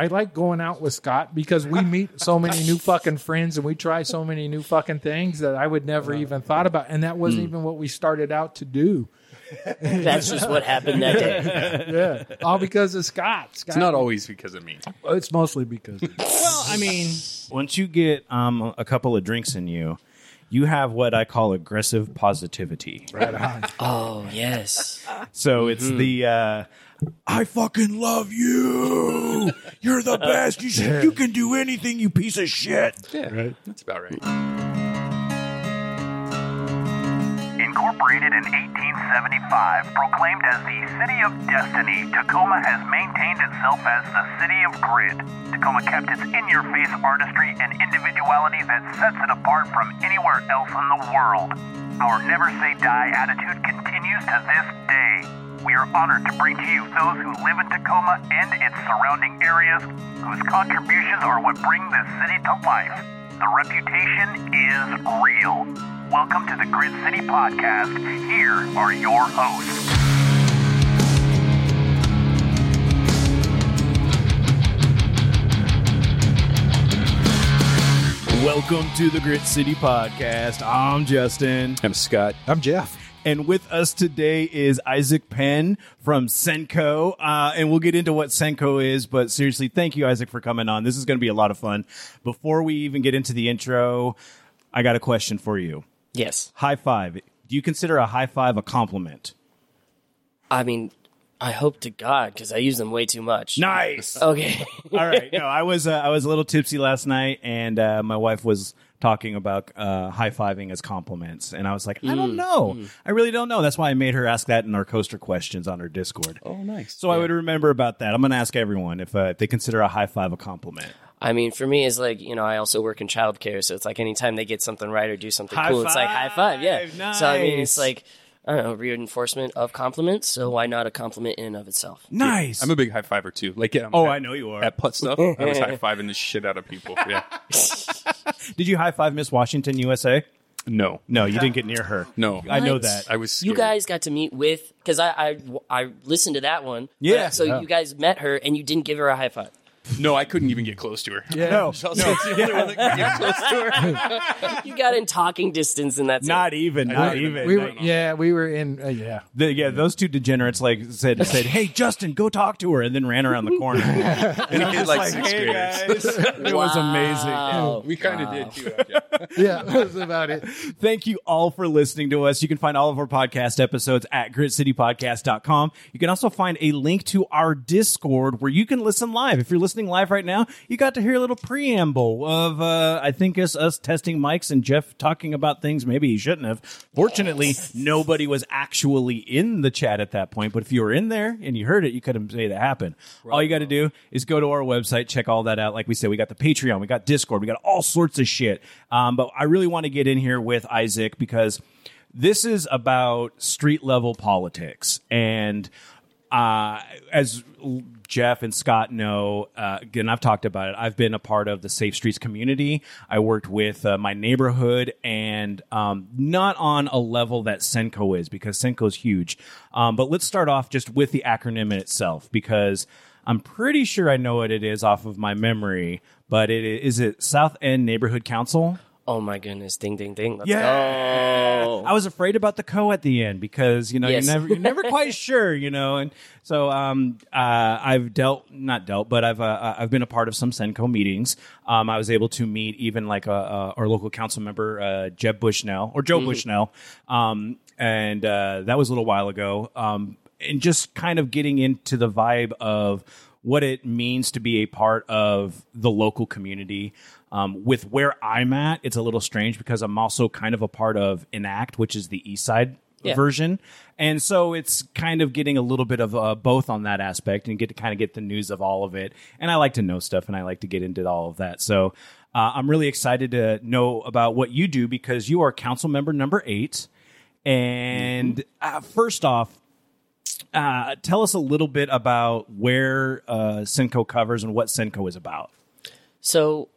I like going out with Scott because we meet so many new fucking friends and we try so many new fucking things that I would never even thought about, and that wasn't even what we started out to do. That's just what happened that day. Yeah, all because of Scott. Scott It's not always because of me. It's mostly because. Of Well, I mean, once you get um, a couple of drinks in you, you have what I call aggressive positivity. right on. Oh yes. So it's the uh, I fucking love you. You're the best. You should, you can do anything. You piece of shit. Yeah, that's about right. Incorporated in 1875, proclaimed as the City of Destiny, Tacoma has maintained itself as the City of Grit. Tacoma kept its in-your-face artistry and individuality that sets it apart from anywhere else in the world. Our never say die attitude continues to this day. We are honored to bring to you those who live in Tacoma and its surrounding areas, whose contributions are what bring this city to life. The reputation is real. Welcome to the Grit City Podcast. Here are your hosts. Welcome to the Grit City Podcast. I'm Justin. I'm Scott. I'm Jeff. And with us today is Isaac Penn from SENCo. Uh, and we'll get into what SENCo is, but seriously, thank you, Isaac, for coming on. This is going to be a lot of fun. Before we even get into the intro, I got a question for you. Yes. High five. Do you consider a high five a compliment? I mean, I hope to God because I use them way too much. Nice. Okay. All right. No, I was uh, I was a little tipsy last night, and uh, my wife was talking about uh, high fiving as compliments, and I was like, I don't know, I really don't know. That's why I made her ask that in our coaster questions on her Discord. Oh, nice. So I would remember about that. I'm going to ask everyone if, uh, if they consider a high five a compliment. I mean, for me, it's like you know, I also work in childcare, so it's like anytime they get something right or do something High cool, it's like high five. Yeah. five. So I mean, Nice. it's like I don't know, reinforcement of compliments. So why not a compliment in and of itself? Nice. I'm a big high fiver too. Like, yeah, oh, at, I know you are. At putt stuff, I was high fiving the shit out of people. Yeah. Did you high five Miss Washington, USA? No. No, you didn't get near her. No. I know that. I was. You guys got to meet with because I, I I listened to that one. Yeah. So you guys met her and you didn't give her a high five. No, I couldn't even get close to her. Yeah. No, Chelsea's the only one that could get close to her. You got in talking distance, and that's not it. even. Not not even. even. We were, yeah, we were in. Uh, yeah, The, yeah, those two degenerates like said said, "Hey, Justin, go talk to her," and then ran around the corner. And he did like sixth "Hey, graders. guys." it was amazing. Wow. We kind of did too. actually. yeah, that's about it. Thank you all for listening to us. You can find all of our podcast episodes at gritcitypodcast.com. You can also find a link to our Discord where you can listen live. If you're listening live right now, you got to hear a little preamble of, uh, I think us, us testing mics and Jeff talking about things maybe he shouldn't have. Fortunately, nobody was actually in the chat at that point, but if you were in there and you heard it, you couldn't say that happened. All you got to do is go to our website, check all that out. Like we said, we got the Patreon, we got Discord, we got all sorts of shit. Um, but I really want to get in here with Isaac because this is about street level politics and uh, as Jeff and Scott know, uh, again, I've talked about it. I've been a part of the Safe Streets community. I worked with uh, my neighborhood, and um, not on a level that SENCo is because SENCo is huge. Um, but let's start off just with the acronym in itself because I'm pretty sure I know what it is off of my memory. But it is it South End Neighborhood Council? Oh my goodness! Ding ding ding! Let's Yeah. go. I was afraid about the co at the end because you know Yes. you're never you're never quite sure, you know, and so um uh I've dealt not dealt, but I've uh, I've been a part of some SENCo meetings. Um, I was able to meet even like a, a our local council member uh, Jeb Bushnell or Joe Bushnell, um, and uh, that was a little while ago. Um, and just kind of getting into the vibe of what it means to be a part of the local community. Um, with where I'm at, it's a little strange because I'm also kind of a part of Enact, which is the East Side Yeah. version, and so it's kind of getting a little bit of uh, both on that aspect and get to kind of get the news of all of it. And I like to know stuff, and I like to get into all of that. So uh, I'm really excited to know about what you do because you are council member number eight. And uh, first off, uh, tell us a little bit about where uh, SENCo covers and what SENCo is about. So,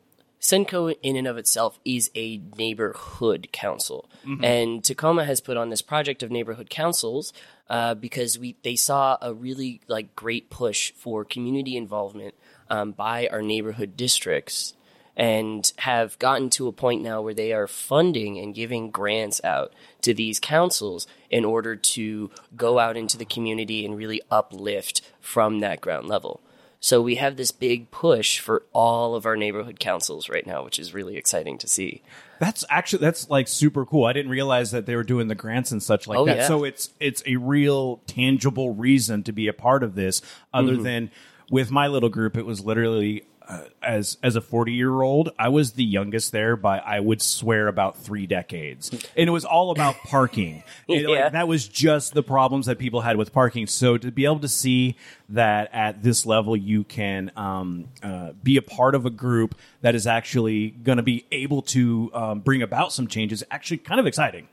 SENCo, in and of itself, is a neighborhood council, and Tacoma has put on this project of neighborhood councils uh, because we they saw a really like great push for community involvement um, by our neighborhood districts and have gotten to a point now where they are funding and giving grants out to these councils in order to go out into the community and really uplift from that ground level. So we have this big push for all of our neighborhood councils right now, which is really exciting to see. That's actually that's like super cool. I didn't realize that they were doing the grants and such like Oh, that. yeah. So it's it's a real tangible reason to be a part of this. Other Mm-hmm. than with my little group, it was literally uh, as as a forty year old, I was the youngest there by I would swear about three decades, and it was all about parking. And, like, that was just the problems that people had with parking. So to be able to see that at this level you can um, uh, be a part of a group that is actually going to be able to um, bring about some changes, actually kind of exciting.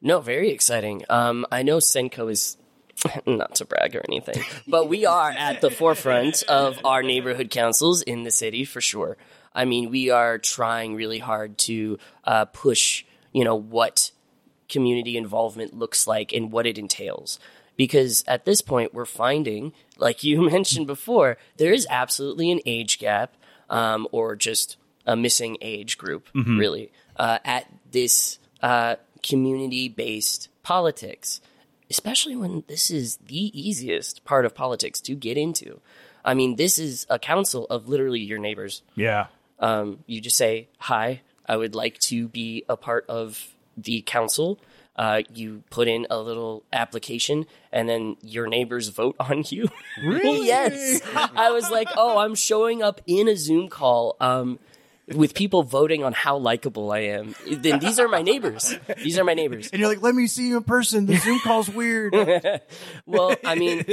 No, very exciting. Um, I know SENCo is not to brag or anything, but we are at the forefront of our neighborhood councils in the city for sure. I mean, we are trying really hard to uh, push, you know, what community involvement looks like and what it entails. Because at this point, we're finding, like you mentioned before, there is absolutely an age gap um, or just a missing age group, really, uh, at this uh, community based politics, especially when this is the easiest part of politics to get into. I mean, this is a council of literally your neighbors. Yeah. um, you just say hi i would like to be a part of the council. Uh, you put in a little application and then your neighbors vote on you. Really? Yes. I was like oh i'm showing up in a zoom call um, with people voting on how likable i am then these are my neighbors these are my neighbors And you're like, let me see you in person. The Zoom call's weird. Well, I mean,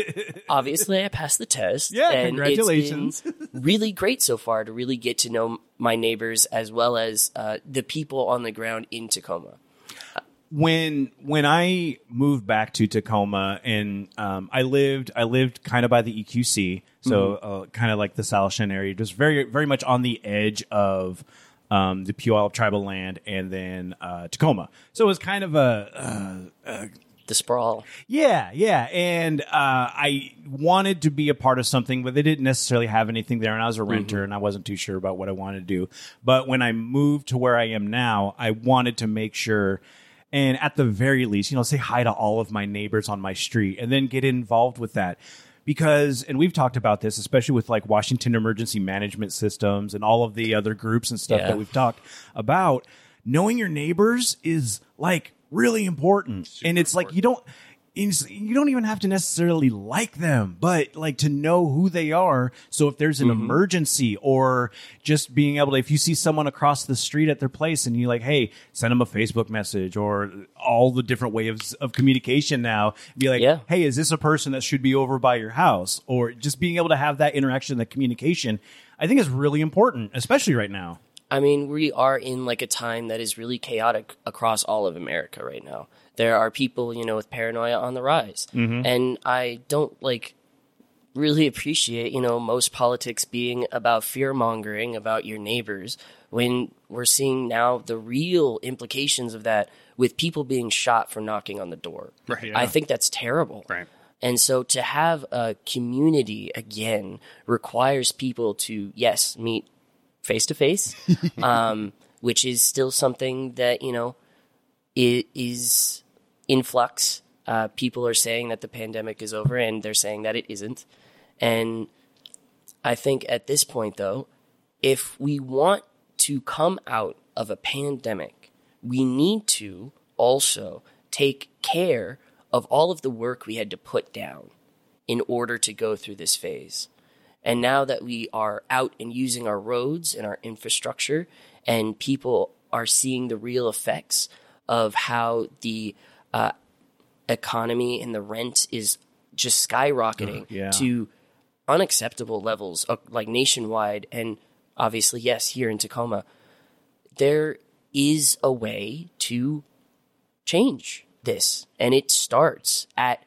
obviously I passed the test. Yeah, congratulations. Really great so far to really get to know my neighbors as well as uh, the people on the ground in Tacoma. When when I moved back to Tacoma and um, I lived I lived kind of by the EQC, so uh, kind of like the Salishan area, just very very much on the edge of um, the Puyallup tribal land and then uh, Tacoma. So it was kind of a The sprawl. yeah, yeah. And uh, I wanted to be a part of something, but they didn't necessarily have anything there. And I was a renter and I wasn't too sure about what I wanted to do. But when I moved to where I am now, I wanted to make sure. And at the very least, you know, say hi to all of my neighbors on my street and then get involved with that. Because, and we've talked about this, especially with like Washington Emergency Management Systems and all of the other groups and stuff Yeah. that we've talked about, knowing your neighbors is like really important. and it's like you don't you don't even have to necessarily like them, but like to know who they are. So if there's an mm-hmm. emergency or just being able to, if you see someone across the street at their place and you're like, hey, send them a Facebook message or all the different ways of communication now, be like, Yeah. hey, is this a person that should be over by your house? Or just being able to have that interaction, that communication, I think is really important, especially right now. I mean, we are in like a time that is really chaotic across all of America right now. There are people, you know, with paranoia on the rise. And I don't like really appreciate, you know, most politics being about fear mongering about your neighbors when we're seeing now the real implications of that with people being shot for knocking on the door. Right. I think that's terrible. Right. And so to have a community again requires people to, yes, meet face to face, um, which is still something that, you know, is in flux. Uh, people are saying that the pandemic is over and they're saying that it isn't. And I think at this point, though, if we want to come out of a pandemic, we need to also take care of all of the work we had to put down in order to go through this phase. And now that we are out and using our roads and our infrastructure, and people are seeing the real effects of how the uh, economy and the rent is just skyrocketing yeah. to unacceptable levels, uh, like nationwide, and obviously, yes, here in Tacoma, there is a way to change this. And it starts at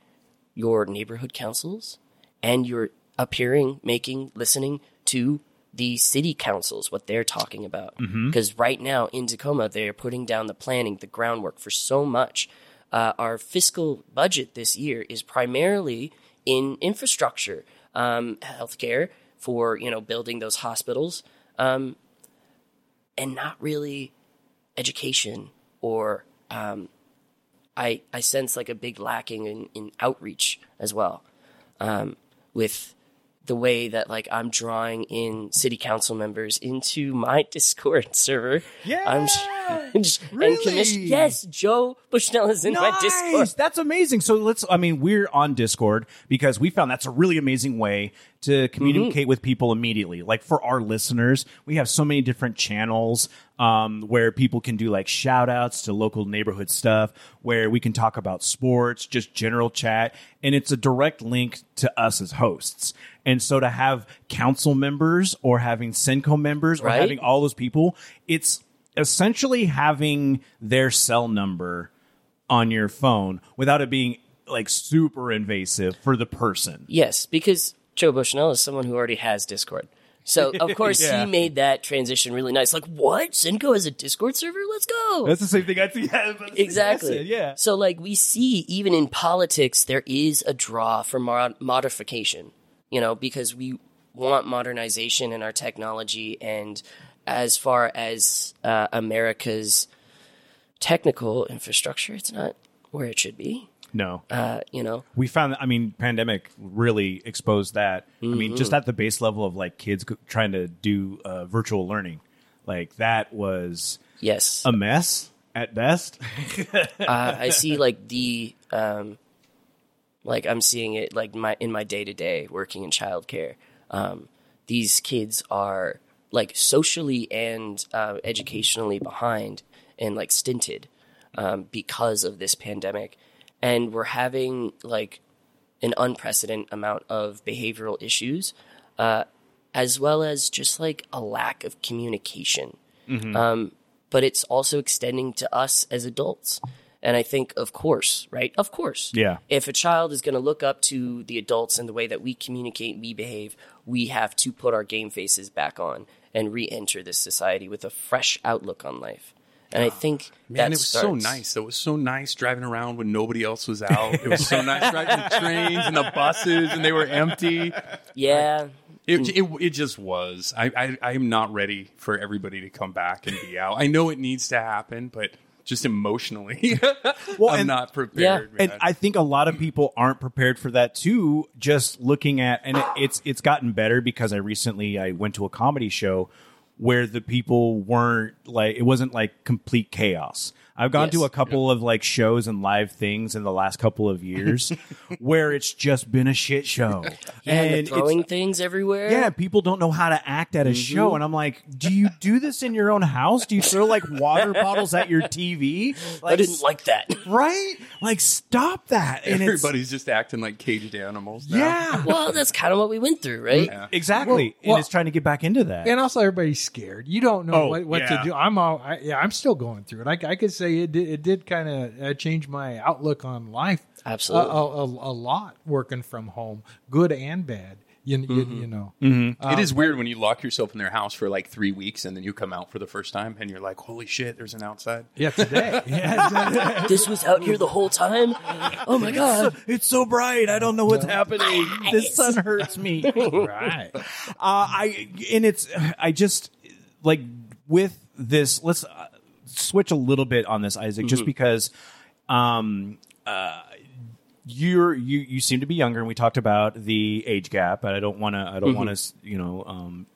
your neighborhood councils and you're appearing, making, listening to the city councils, what they're talking about. Because right now in Tacoma, they're putting down the planning, the groundwork for so much. Uh, our fiscal budget this year is primarily in infrastructure, um, healthcare, for you know building those hospitals, um, and not really education or um, I I sense like a big lacking in, in outreach as well, um, with the way that like I'm drawing in city council members into my Discord server. Yeah, I'm sh- and commission. really? Yes, Joe Bushnell is in my Discord. Nice. That's amazing. So let's, I mean, we're on Discord because we found that's a really amazing way to communicate with people immediately. Like for our listeners, we have so many different channels um, where people can do like shout outs to local neighborhood stuff, where we can talk about sports, just general chat. And it's a direct link to us as hosts. And so to have council members or having SENCo members or Right. having all those people, it's essentially having their cell number on your phone without it being like super invasive for the person. Yes, because Joe Bushnell is someone who already has Discord. So of course Yeah. he made that transition really nice. Like, what? SENCo has a Discord server? Let's go. That's the same thing I see. Yeah, exactly. it, yeah. So like we see even in politics there is a draw for mod- modification. You know, because we want modernization in our technology and as far as uh, America's technical infrastructure, it's not where it should be. No. Uh, you know, we found that, I mean, pandemic really exposed that. I mean, just at the base level of like kids trying to do uh, virtual learning, like that was yes. a mess at best. uh, I see like the um, like I'm seeing it like my in my day to day working in childcare. Um, these kids are like socially and uh, educationally behind and like stinted um, because of this pandemic, and we're having like an unprecedented amount of behavioral issues, uh, as well as just like a lack of communication Um, but it's also extending to us as adults. And I think, of course, right? Of course. Yeah. If a child is going to look up to the adults and the way that we communicate, we behave, we have to put our game faces back on and re enter this society with a fresh outlook on life. And I ah, think Man, that it was so nice. It was so nice driving around when nobody else was out. It was so nice driving the trains and the buses, and they were empty. Yeah. It, it, it just was. I, I, I'm not ready for everybody to come back and be out. I know it needs to happen, but just emotionally, Well, I'm and- not prepared. and. I think a lot of people aren't prepared for that too. Just looking at, and it, it's it's gotten better because I recently I went to a comedy show where the people weren't like it wasn't like complete chaos. I've gone to a couple of like shows and live things in the last couple of years where it's just been a shit show. Yeah, and, it's- they're throwing things everywhere. yeah, people don't know how to act at a mm-hmm. show, and I'm like, do you do this in your own house? Do you throw like water bottles at your TV? Like, I didn't like that. right? Like, stop that! And Everybody's just acting like caged animals. Now. yeah, well, that's kind of what we went through, right? Yeah. exactly. Well- and it's trying to get back into that. and also everybody's scared. You don't know Oh, what, what yeah. to do. I'm all, I, yeah, I'm still going through it. I, I could say it did, it did kind of uh, change my outlook on life. Absolutely. a, a, a, a lot working from home, good and bad. You, you, Mm-hmm. you know, it is weird when you lock yourself in their house for like three weeks and then you come out for the first time and you're like, holy shit, there's an outside. yeah, today, yeah, This was out here the whole time. Oh my god! it's so bright. I don't know what's happening. This sun hurts me. right. Uh, I and it's I just like with this. Let's uh, switch a little bit on this, Isaac, just because um uh you're you you seem to be younger, and we talked about the age gap. But I don't want to I don't want to you know um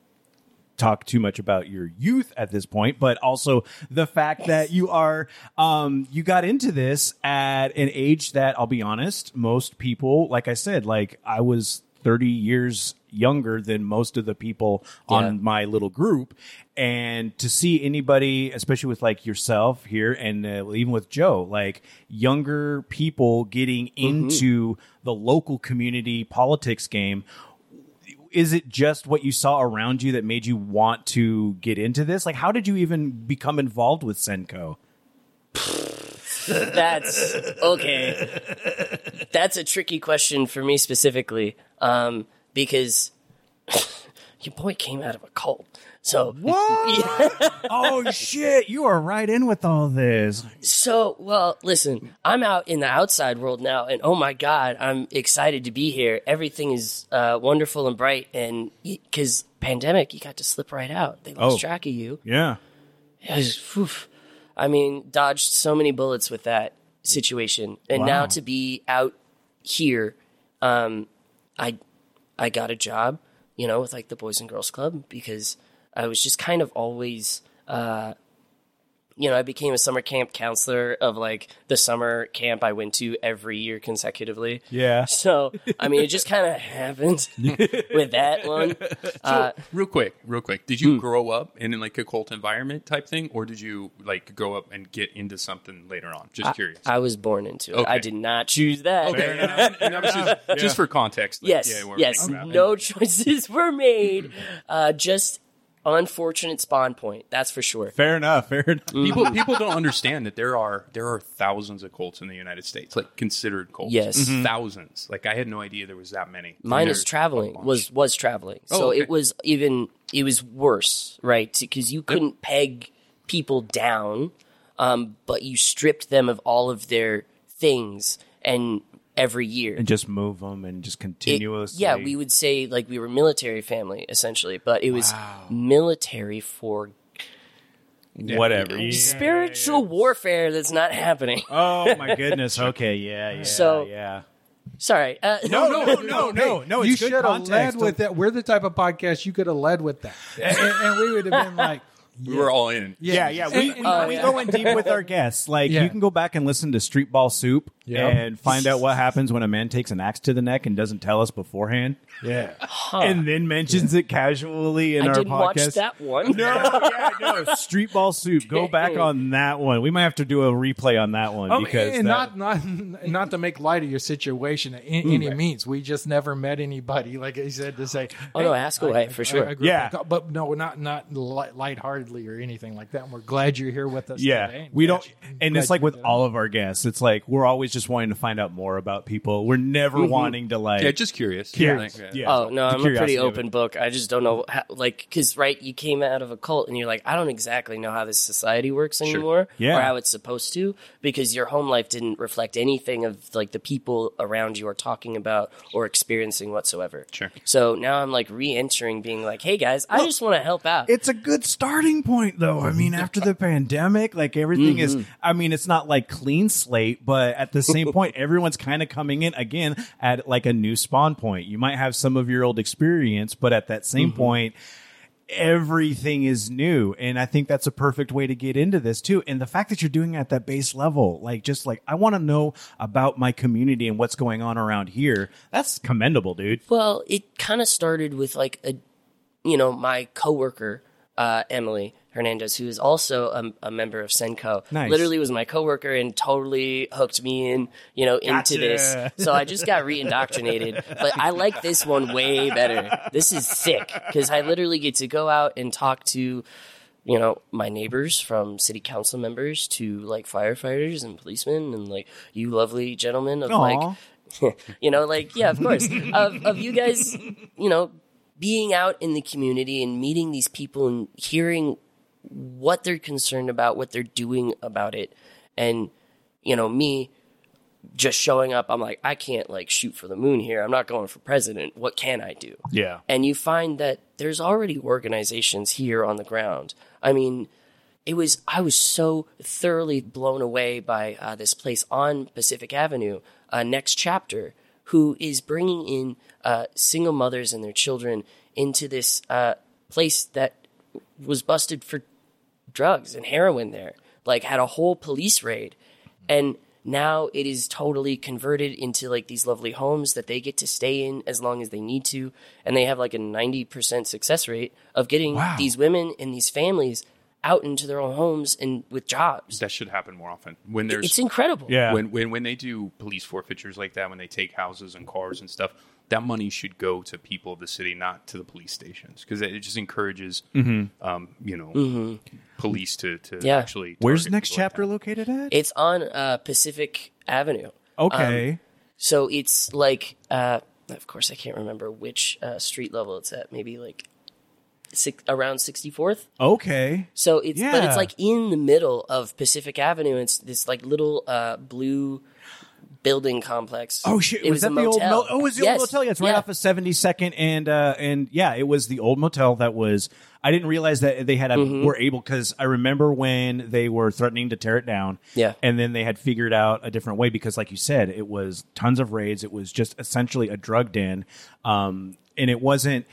talk too much about your youth at this point, but also the fact that you are um you got into this at an age that I'll be honest, most people, like I said, like I was 30 years younger than most of the people Yeah. on my little group and to see anybody especially with like yourself here and uh, even with Joe like younger people getting into the local community politics game is it just what you saw around you that made you want to get into this? Like, how did you even become involved with SENCo? That's okay. That's a tricky question for me specifically, um, because your boy came out of a cult. So What? oh shit! You are right in with all this. So, well, listen, I'm out in the outside world now, and oh my god, I'm excited to be here. Everything is uh, wonderful and bright, and because pandemic, you got to slip right out. They lost Oh. track of you. Yeah. It was-. I mean, dodged so many bullets with that situation, and now to be out here, um, I I got a job, you know, with like the Boys and Girls Club because I was just kind of always. Uh, you know, I became a summer camp counselor of like the summer camp I went to every year consecutively. Yeah. So, I mean, it just kind of happened with that one. Uh, real quick, real quick. Did Hmm. you grow up in like a cult environment type thing, or did you like grow up and get into something later on? Just curious. I was born into it. I did not choose that. okay, and, and- and that was just, just for context. like, Yes, yeah, yes. No choices were made. Uh, just unfortunate spawn point. That's for sure. Fair enough. Fair enough. People people don't understand that there are there are thousands of cults in the United States, like considered cults. Yes. Mhm. thousands. Like I had no idea there was that many. Mine And is traveling. Was was traveling. Oh, so okay. it was even it was worse, right? Because you couldn't peg people down, um, but you stripped them of all of their things, and every year And just move them and just It- yeah, we would say like we were military family essentially, but it was military for whatever. Yeah. spiritual warfare that's not happening. Oh my goodness. Okay. Yeah. Yeah. So- yeah. Sorry. Uh, No, no, no, no, no. you It's good should have led with that. We're the type of podcast you could have led with that, and, and- and we would have been like, we were all in. Yeah, yeah. We, we, and- we go in deep with our guests. Like Yeah. you can go back and listen to Street Ball Soup Yep. and find out what happens when a man takes an axe to the neck and doesn't tell us beforehand, yeah. and then mentions it casually in I our didn't podcast. watch that one. No, yeah, no. Street Ball Soup. Go back on that one. We might have to do a replay on that one Oh, because and that- not not not to make light of your situation in any mm. means. We just never met anybody, like I said, to say. Oh, no, ask away, for sure." I grew Yeah. up- but no, not not light, lightheartedly or anything like that. And we're glad you're here with us. yeah, today. we Glad don't. you- And it's like with it. all of our guests, it's like we're always just wanting to find out more about people. We're never mm-hmm. wanting to like. Yeah, just curious. Curious. Like, Yeah. Oh no, I'm a pretty open book. I just don't know, how, like, because right, you came out of a cult, and you're like, I don't exactly know how this society works anymore, Yeah. or how it's supposed to, because your home life didn't reflect anything of like the people around you are talking about or experiencing whatsoever. Sure. So now I'm like re-entering, being like, Hey guys, I just want to help out. it's a good starting point though i mean after the pandemic like everything is mm-hmm. i mean it's not like clean slate but at the same point everyone's kind of coming in again at like a new spawn point. You might have some of your old experience but at that same mm-hmm. point everything is new. And i think that's a perfect way to get into this too. And the fact that you're doing it at that base level like just like i want to know about my community and what's going on around here. That's commendable dude. Well, it kind of started with like a, you know, my coworker, uh, Emily Hernandez, who is also a, a member of SENCo. Nice. Literally was my coworker and totally hooked me in, you know, into Gotcha. this. So I just got re-indoctrinated. but I like this one way better. This is sick because I literally get to go out and talk to. You know, my neighbors from city council members to like firefighters and policemen and like you lovely gentlemen of Aw. like you know, like yeah, of course, of of you guys, you know, being out in the community and meeting these people and hearing what they're concerned about, what they're doing about it, and you know, me just showing up. I'm like, I can't like shoot for the moon here. I'm not going for president. What can I do? yeah and you find that there's already organizations here on the ground. I mean, it was I was so thoroughly blown away by uh, this place on Pacific Avenue, uh, Next Chapter, who is bringing in uh, single mothers and their children into this uh, place that was busted for drugs and heroin there. Like had a whole police raid, and now it is totally converted into like these lovely homes that they get to stay in as long as they need to, and they have like a ninety percent success rate of getting Wow. these women and these families out into their own homes and with jobs. That should happen more often. When there's It's incredible. yeah when when when they do police forfeitures like that, when they take houses and cars and stuff, that money should go to people of the city, not to the police stations, because it just encourages, um, you know, police to to Yeah. actually. where's target next people like chapter located at It's on uh, Pacific Avenue. okay So it's like, uh, of course, I can't remember which uh, street level it's at. Maybe like six, around 64th. Okay. So it's yeah. but it's like in the middle of Pacific Avenue. It's this like little uh, blue building complex. Oh shit! It was, that a the old? motel. Mo- oh, it was the Yes. old motel? Yeah, it's right Yeah. off of Seventy Second, and uh, and yeah, it was the old motel that was. I didn't realize that they had a, Mm-hmm. were able because I remember when they were threatening to tear it down. Yeah. and then they had figured out a different way because, like you said, it was tons of raids. It was just essentially a drug den, um, and it wasn't.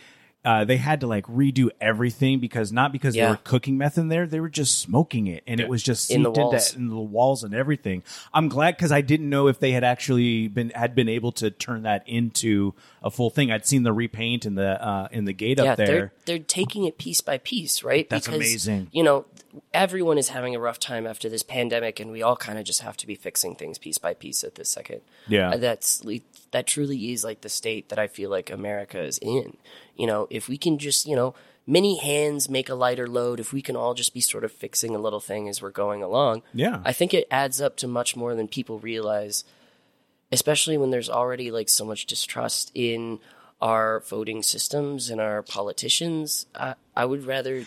Uh, they had to like redo everything because not because they were cooking meth in there, they were just smoking it, and it was just In the seeped into in the walls and everything. I'm glad because I didn't know if they had actually been had been able to turn that into a full thing. I'd seen the repaint in the uh, in the gate yeah, up there. they're they're taking it piece by piece, right? That's amazing. You know, everyone is having a rough time after this pandemic, and we all kind of just have to be fixing things piece by piece at this second. Yeah. That's that truly is like the state that I feel like America is in. You know, if we can just you know. Many hands make a lighter load. If we can all just be sort of fixing a little thing as we're going along, Yeah. I think it adds up to much more than people realize especially when there's already like so much distrust in our voting systems and our politicians. I, I would rather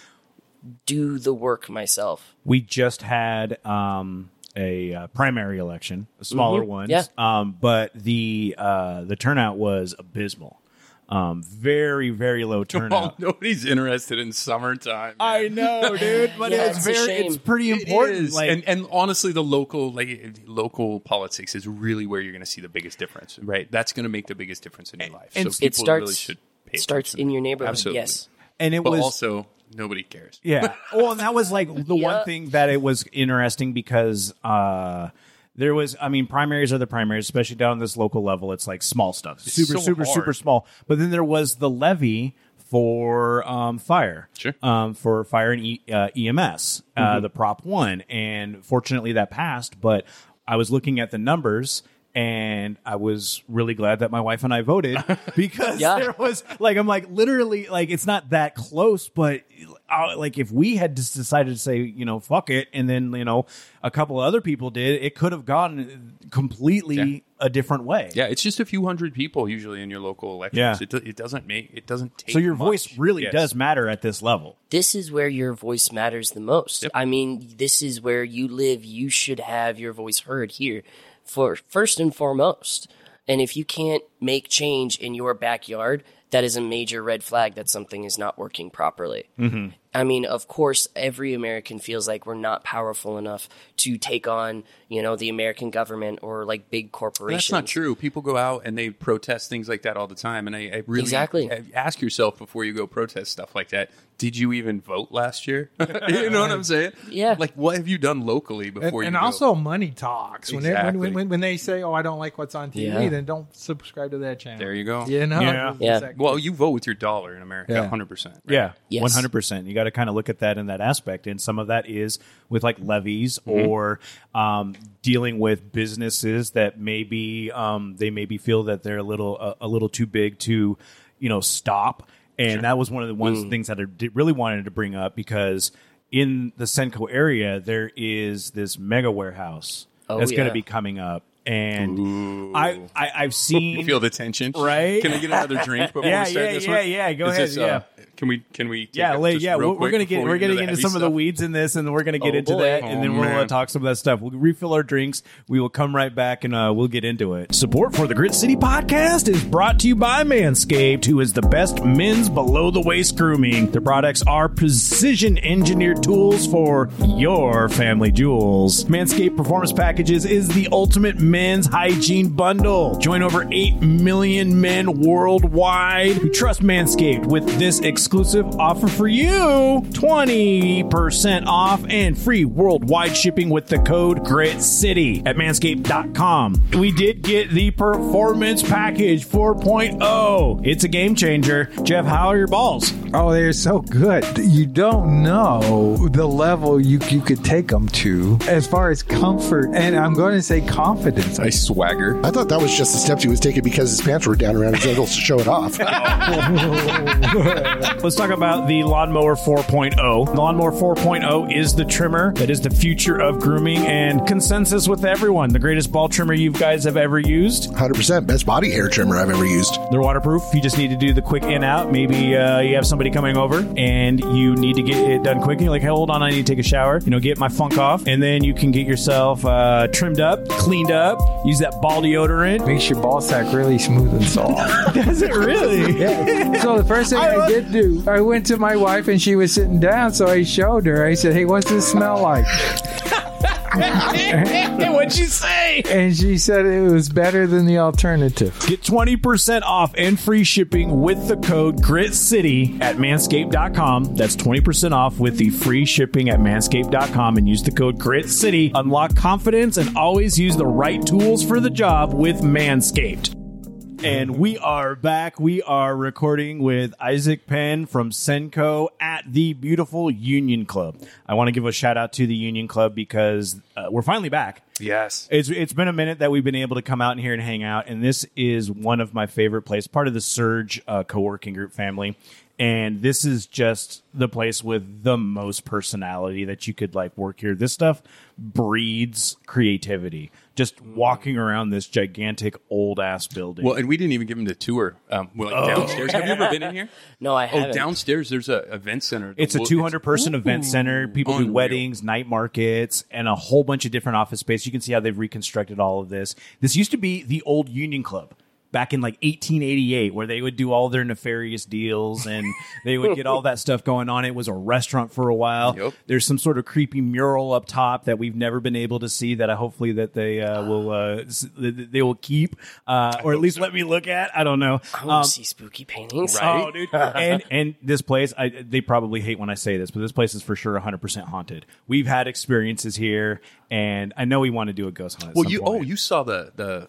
do the work myself. we just had um, a uh, primary election, a smaller one. Yeah. Um, but the uh, the turnout was abysmal. Um, very very low Well, turnout. nobody's interested in summertime. I know, dude, but Yeah, it's, it's very it's pretty important. is. Like, and and honestly, the local like local politics is really where you're going to see the biggest difference. Right, that's going to make the biggest difference in your life. and so It starts really should pay starts attention. in your neighborhood. Absolutely. Yes. and it but was also nobody cares. Yeah. Well, and that was like the one thing that it was interesting because uh there was I mean primaries are the primaries, especially down on this local level. It's like small stuff. Super so super hard. super small. But then there was the levy for um fire. Sure. Um for fire and e- uh, EMS, uh the prop 1 and fortunately that passed, but I was looking at the numbers and I was really glad that my wife and I voted because Yeah. there was like I'm like literally like it's not that close, but uh, like if we had just decided to say you know fuck it, and then you know a couple of other people did, it could have gone completely Yeah. a different way. Yeah, it's just a few hundred people usually in your local elections. Yeah. It, do, it doesn't make it doesn't take. So your much. voice really Yes. does matter at this level. This is where your voice matters the most. Yep. I mean, this is where you live. You should have your voice heard here for first and foremost. And if you can't make change in your backyard, that is a major red flag that something is not working properly. Mm-hmm. I mean, of course, every American feels like we're not powerful enough to take on, you know, the American government or like big corporations. That's not true. People go out and they protest things like that all the time, and I, I really Exactly. Ask yourself before you go protest stuff like that. Did you even vote last year? you know what I'm saying? Yeah. Like, what have you done locally before and you? go? also money talks. When, they, Exactly. when, when when they say, "Oh, I don't like what's on TV," Yeah. then don't subscribe to that channel. there you go. You know, Yeah. Yeah. like- Well, you vote with your dollar in America, Yeah. 100%. Yeah, Yes. one hundred percent. You got to kind of look at that in that aspect, and some of that is with like levies or um, dealing with businesses that maybe um, they maybe feel that they're a little a, a little too big to you know stop, and that was one of the ones mm. things that I did, really wanted to bring up because in the SENCo area there is this mega warehouse Oh, that's going to be coming up, and I, I I've seen You feel the tension, Right? Can I get another drink before Yeah, we start yeah, this yeah, one? yeah, go Is ahead, this, uh, yeah. Can we? Can we? Yeah, like, just yeah, we're, we're gonna get we we're get getting into heavy some of the weeds in this, and we're gonna get Oh, into boy. that, and Oh, then we'll uh, man. talk some of that stuff. We'll refill our drinks. We will come right back, and uh, we'll get into it. Support for the Grit City podcast is brought to you by Manscaped, who is the best men's below the waist grooming. Their products are precision engineered tools for your family jewels. Manscaped Performance Packages is the ultimate men's hygiene bundle. Join over 8 million men worldwide who trust Manscaped with this exclusive offer for you 20% off and free worldwide shipping with the code GRIT CITY at manscaped.com. We did get the Performance Package 4.0. It's a game changer. Jeff, how are your balls? Oh, they're so good. You don't know the level you you could take them to as far as comfort, and I'm going to say confidence. Nice swagger. I thought that was just the steps he was taking because his pants were down around his ankles to show it off. Let's talk about the Lawnmower 4.0. The Lawnmower 4.0 is the trimmer that is the future of grooming and consensus with everyone. The greatest ball trimmer you guys have ever used. 100% best body hair trimmer I've ever used. They're waterproof. You just need to do the quick in out. Maybe uh, you have somebody somebody coming over and you need to get it done quick. And you're like, hey, hold on, I need to take a shower. You know, get my funk off, and then you can get yourself uh, trimmed up, cleaned up. Use that ball deodorant. Makes your ball sack really smooth and soft. Does it really? Yeah. So the first thing I I, love- did do, I went to my wife and she was sitting down, so I showed her. I said, "Hey, what's this smell like?" what'd you say? And she said it was better than the alternative. Get 20% off and free shipping with the code GRITCITY at manscaped.com. That's 20% off with the free shipping at manscaped.com and use the code GRITCITY. Unlock confidence and always use the right tools for the job with Manscaped. And we are back. We are recording with Isaac Penn from SENCo at the beautiful Union Club. I want to give a shout out to the Union Club because uh, we're finally back. Yes. It's it's been a minute that we've been able to come out in here and hang out, and this is one of my favorite places, part of the Surge uh, co-working group family. And this is just the place with the most personality that you could like work here. This stuff breeds creativity. Just walking around this gigantic old ass building. Well, and we didn't even give him the tour. Um, well, like downstairs. Have you ever been in here? No, I Oh, haven't. Oh, downstairs there's a event center. It's a 200 person event center. People do weddings, night markets, and a whole bunch of different office space. You can see how they've reconstructed all of this. This used to be the old Union Club back in like 1888, where they would do all their nefarious deals and they would get all that stuff going on. It was a restaurant for a while. Yep. There's some sort of creepy mural up top that we've never been able to see that I hopefully that they uh, will uh, they will keep uh, or at least let me look at. I don't know. I want Um, to see spooky paintings. Oh, dude. and and this place, I they probably hate when I say this, but this place is for sure 100% haunted. We've had experiences here, and I know we want to do a ghost hunt. Well, you point. oh you saw the the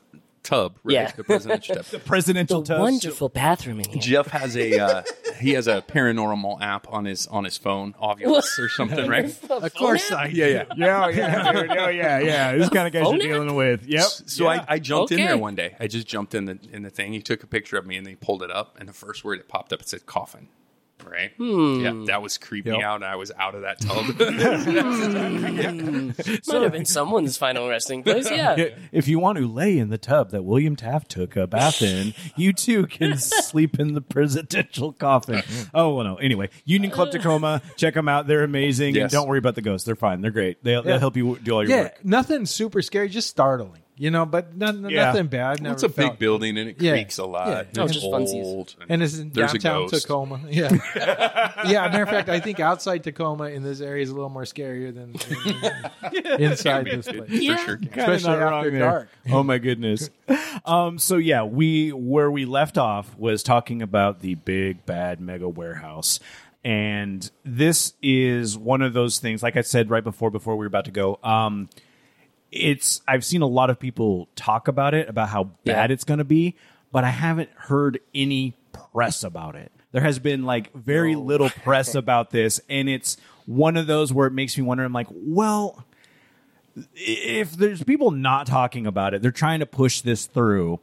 tub, right? Yeah. The presidential tub. presidential The tubs. wonderful bathroom in here. Jeff has a uh, he has a paranormal app on his on his phone, Ovilus or something, right? Of course I Yeah, yeah. Yeah, yeah, dude. Oh, yeah, yeah. This kind of guys Phone you're app? dealing with. Yep. So I, I jumped in there one day. I just jumped in the in the thing. He took a picture of me and they pulled it up, and the first word that popped up it said coffin. Right? Hmm. Yeah, that was creeping Yep. out, and I was out of that tub. Hmm. Might have been someone's final resting place. Yeah. If you want to lay in the tub that William Taft took a bath in, you too can sleep in the presidential coffin. Oh, well, no. Anyway, Union Club Tacoma, check them out. They're amazing. And don't worry about the ghosts. They're fine. They're great. They'll, they'll help you do all your Yeah, work. nothing super scary, just startling, you know. But none, Yeah. nothing bad. I've never it's a big felt- building, and it Yeah. creaks a lot. Yeah. and Oh, it's just funsies. old, And it's in there's a downtown ghost. Tacoma. Yeah, yeah. Matter of fact, I think outside Tacoma in this area is a little more scarier than, than inside this place. Yeah. For sure. Kinda Especially not wrong after there. dark. Oh my goodness. um, so yeah, we where we left off was talking about the big bad mega warehouse. And this is one of those things, like I said right before before we were about to go. Um, it's I've seen a lot of people talk about it, about how bad Yeah. it's gonna be, but I haven't heard any press about it. There has been like very little press about this, and it's one of those where it makes me wonder. I'm like, well, if there's people not talking about it, they're trying to push this through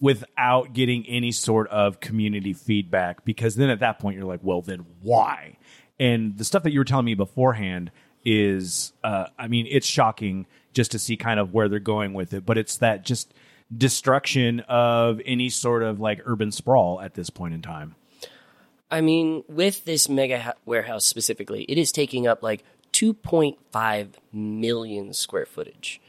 without getting any sort of community feedback because then at that point you're like, well, then why? And the stuff that you were telling me beforehand is, uh, I mean, it's shocking just to see kind of where they're going with it, but it's that just destruction of any sort of like urban sprawl at this point in time. I mean, with this mega ha- warehouse specifically, it is taking up like 2.5 million square footage.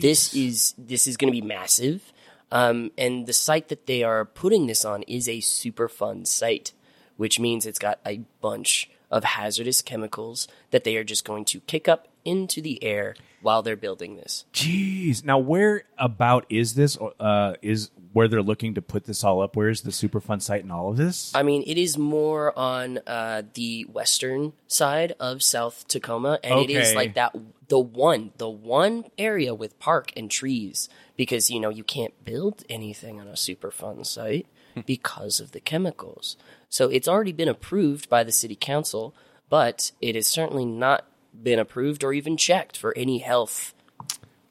This is this is going to be massive, um, and the site that they are putting this on is a Superfund site, which means it's got a bunch of hazardous chemicals that they are just going to kick up into the air while they're building this. Jeez. Now, where about is this? Uh, is where they're looking to put this all up? Where is the Superfund site and all of this? I mean, it is more on uh, the western side of South Tacoma, and it is like that the one the one area with park and trees because you know you can't build anything on a Superfund site because of the chemicals. So it's already been approved by the city council, but it is certainly not been approved or even checked for any health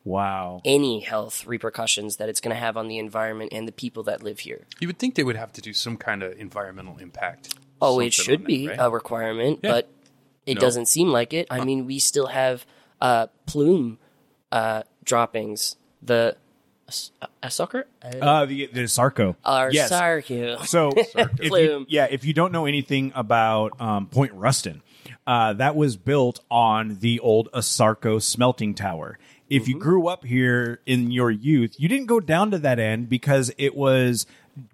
wow. any health repercussions that it's going to have on the environment and the people that live here. You would think they would have to do some kind of environmental impact. Oh, it should on that, be right? a requirement, Yeah. but it No. doesn't seem like it. I mean, we still have uh, plume uh, droppings. The a, Asarco? Uh, Uh, the, the Sarco. our yes. Sarku. So, if you, yeah, if you don't know anything about um, Point Ruston, uh, that was built on the old Asarco smelting tower. If you grew up here in your youth, you didn't go down to that end because it was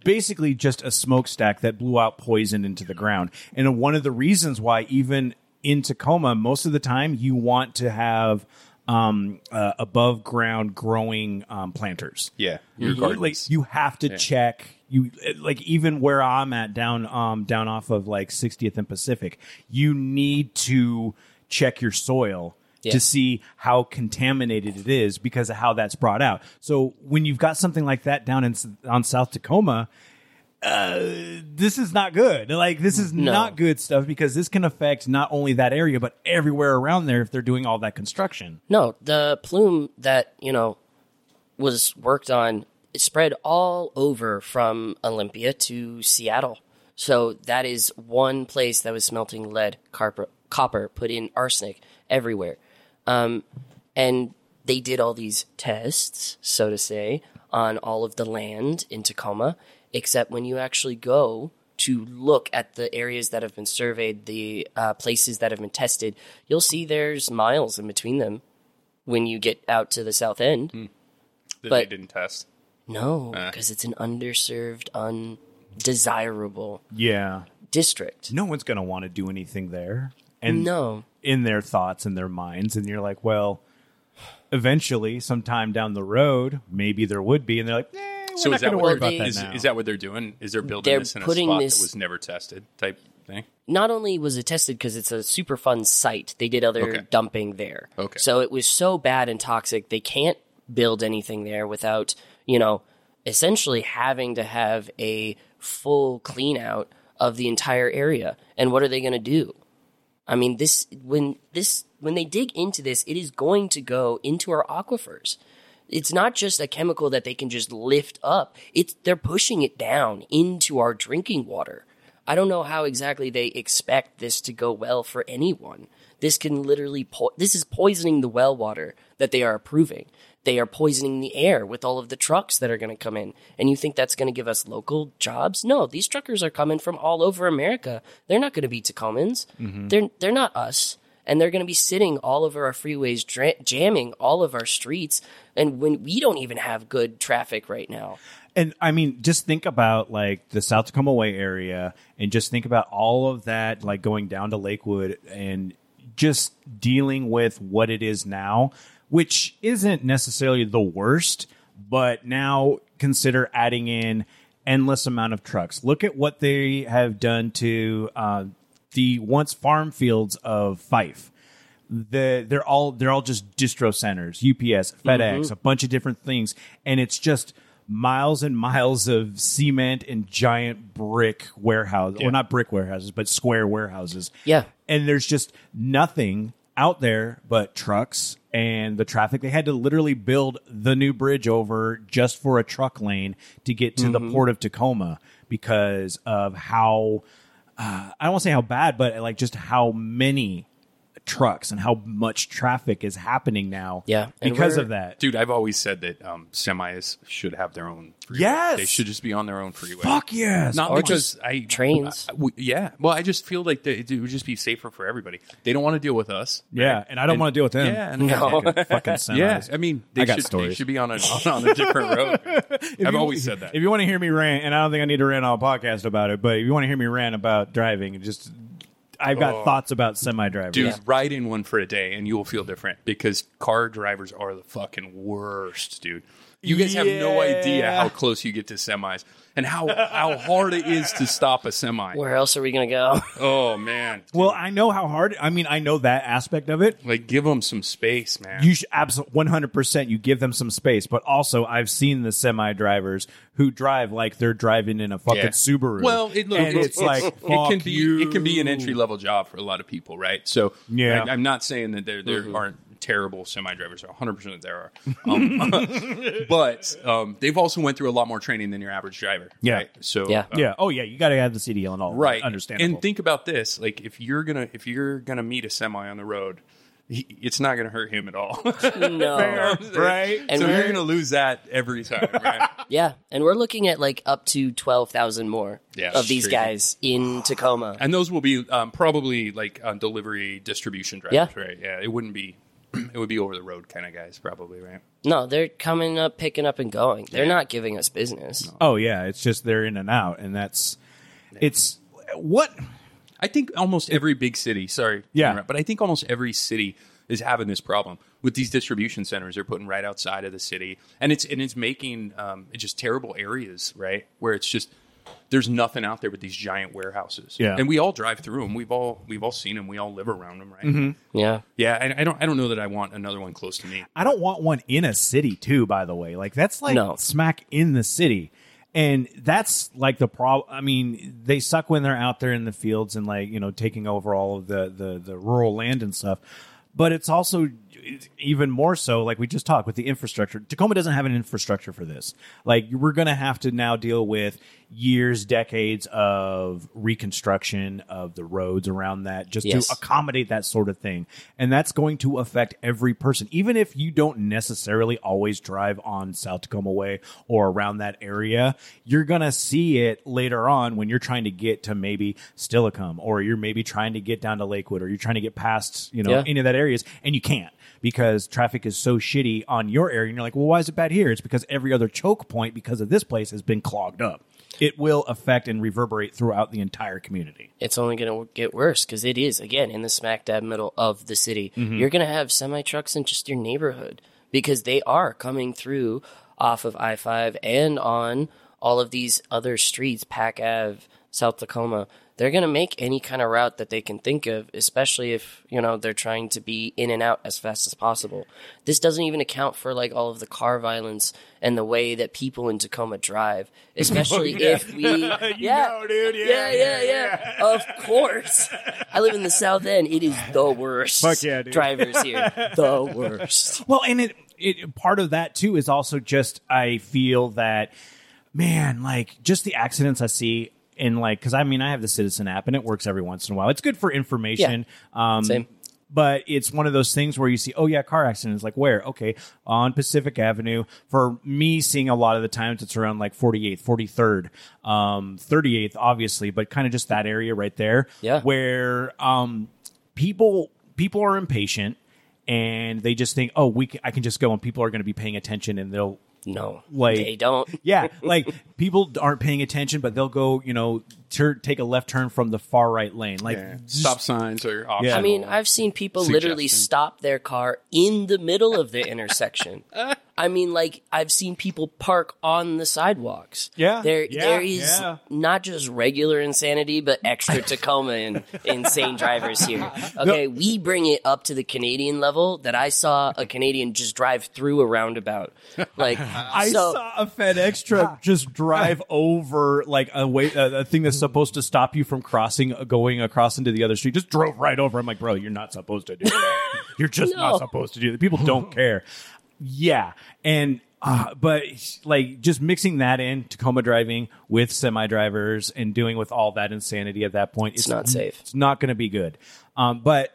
basically just a smokestack that blew out poison into the ground. And one of the reasons why, even in Tacoma, most of the time you want to have um, uh, above ground growing um, planters Yeah, your you, gardens. like you have to check you like even where I'm at down um down off of like 60th and Pacific you need to check your soil Yeah. to see how contaminated it is because of how that's brought out. So when you've got something like that down in on South Tacoma uh, this is not good. Like this is No. not good stuff because this can affect not only that area but everywhere around there if they're doing all that construction. No, the plume that, you know, was worked on spread all over from Olympia to Seattle. So that is one place that was smelting lead, copper, copper put in arsenic everywhere. Um, and they did all these tests, so to say, on all of the land in Tacoma, except when you actually go to look at the areas that have been surveyed, the uh, places that have been tested, you'll see there's miles in between them when you get out to the south end. that they but- didn't test. No, because it's an underserved, undesirable Yeah. district. No one's going to want to do anything there. And No. in their thoughts and their minds and you're like well eventually sometime down the road maybe there would be and they're like eh, we're So not is that going to what worry about they- that Is, now is that what they're doing? Is they're building They're this in a putting spot this- that was never tested type thing? Not only was it tested because it's a Superfund site, they did other Okay. dumping there. Okay. So it was so bad and toxic, they can't build anything there without, you know, essentially having to have a full clean out of the entire area. And what are they going to do? I mean, this when this when they dig into this, it is going to go into our aquifers. It's not just a chemical that they can just lift up. It's they're pushing it down into our drinking water. I don't know how exactly they expect this to go well for anyone. This can literally po- this is poisoning the well water that they are approving. They are poisoning the air with all of the trucks that are going to come in. And you think that's going to give us local jobs? No, these truckers are coming from all over America. They're not going to be Tacomans. Mm-hmm. They're they're not us. And they're going to be sitting all over our freeways, dra- jamming all of our streets. And when we don't even have good traffic right now, and i mean just think about like the south tacoma way area and just think about all of that like going down to lakewood and just dealing with what it is now which isn't necessarily the worst but now consider adding in endless amount of trucks. Look at what they have done to uh, the once farm fields of fife. The they're all they're all just distro centers, UPS, FedEx, a bunch of different things, and it's just miles and miles of cement and giant brick warehouse, well, not brick warehouses, but square warehouses. Yeah. and there's just nothing out there but trucks and the traffic. They had to literally build the new bridge over just for a truck lane to get to the port of Tacoma because of how uh, I don't want to say how bad, but like just how many trucks and how much traffic is happening now. Yeah, because of that. Dude, I've always said that um, semis should have their own freeway. Yes! They should just be on their own freeway. Fuck yes. Not Or because just I trains. I- w- yeah, well, I just feel like that it would just be safer for everybody. They don't want to deal with us. yeah, and I don't want to deal with them. Yeah, and No. fucking, fucking semis. yeah. I mean, they I got should, stories. They should be on a on a different road. I've you- always said that. If you want to hear me rant, and I don't think I need to rant on a podcast about it, but if you want to hear me rant about driving, just I've got oh. thoughts about semi drivers. Dude, ride in one for a day and you will feel different because car drivers are the fucking worst, dude. You guys have no idea how close you get to semis and how how hard it is to stop a semi. where else are we going to go? Oh man. Well, I know how hard. I mean, I know that aspect of it. Like give them some space, man. You should absolutely one hundred percent. You give them some space, but also I've seen the semi drivers who drive like they're driving in a fucking Yeah. Subaru. Well, it, look, and it's, like it can be you. it can be an entry level job for a lot of people, right? So Yeah. I, am not saying that there there mm-hmm. aren't terrible semi drivers. are 100 percent there are, um, but um, they've also went through a lot more training than your average driver. Yeah. right? So Yeah. uh, Yeah. Oh yeah. You got to have the CDL and all. right Understandable. and think about this like if you're gonna if you're gonna meet a semi on the road he, it's not going to hurt him at all. No. right? And so you're we're- going to lose that every time, right? Yeah, and we're looking at like up to twelve thousand more Yeah, of these crazy. guys in Tacoma. and those will be um, probably like uh, delivery distribution drivers, Yeah. right? Yeah, it wouldn't be. It would be over the road kind of guys, probably, right? No, they're coming up, picking up, and going. They're not giving us business. Oh yeah, it's just they're in and out, and that's it's what I think almost every big city. Sorry, to Yeah. interrupt, but I think almost every city is having this problem with these distribution centers. They're putting right outside of the city, and it's and it's making um, just terrible areas, right? Where it's just there's nothing out there but these giant warehouses. Yeah. and we all drive through them. We've all we've all seen them. We all live around them, right? Mm-hmm. Yeah, Yeah, and I don't I don't know that I want another one close to me. I don't want one in a city too. By the way, like that's like No. smack in the city, and that's like the problem. I mean, they suck when they're out there in the fields and like you know taking over all of the the the rural land and stuff. But it's also even more so, like we just talked with the infrastructure. Tacoma doesn't have an infrastructure for this. Like we're going to have to now deal with years, decades of reconstruction of the roads around that just Yes. to accommodate that sort of thing. And that's going to affect every person, even if you don't necessarily always drive on South Tacoma Way or around that area. You're going to see it later on when you're trying to get to maybe Steilacoom or you're maybe trying to get down to Lakewood or you're trying to get past, you know, Yeah. any of that areas and you can't because traffic is so shitty on your area. And you're like, well, why is it bad here? It's because every other choke point because of this place has been clogged up. It will affect and reverberate throughout the entire community. it's only going to get worse because it is again in the smack dab middle of the city. Mm-hmm. You're going to have semi trucks in just your neighborhood because they are coming through off of I five and on all of these other streets, Pac Ave, South Tacoma. They're going to make any kind of route that they can think of, especially if, you know, they're trying to be in and out as fast as possible. This doesn't even account for like all of the car violence and the way that people in Tacoma drive, oh, especially if we, yeah, dude. yeah, yeah, yeah. Of course. I live in the South End. It is the worst. Fuck yeah, dude. Drivers here, the worst. Well, and it, it part of that too is also just I feel that man, like just the accidents I see in like because I mean I have the Citizen app and it works every once in a while. It's good for information. Um, Same. But it's one of those things where you see, oh yeah, car accidents. Like where? Okay, on Pacific Avenue. For me, seeing a lot of the times, it's around like 48th, 43rd, um, 38th, obviously, but kind of just that area right there. Yeah. Where um, people people are impatient and they just think, oh, we can, I can just go and people are going to be paying attention and they'll No, Like- they don't. yeah, like people aren't paying attention, but they'll go, you know, tur take a left turn from the far right lane. Like, Stop signs are optional. Yeah. I mean, I've seen people literally stop their car in the middle of the intersection. I mean, like I've seen people park on the sidewalks. Yeah, there yeah, there is yeah. not just regular insanity, but extra Tacoma and insane drivers here. Okay, we bring it up to the Canadian level that I saw a Canadian just drive through a roundabout. Like I so, saw a FedEx truck just drive over like a way a, a thing that's supposed to stop you from crossing, going across into the other street. Just drove right over. I'm like, bro, you're not supposed to do that. You're just No. not supposed to do that. People don't care. Yeah, and uh, but like just mixing that in Tacoma driving with semi drivers and doing with all that insanity at that point, It's not safe. It's not going to be good. Um, but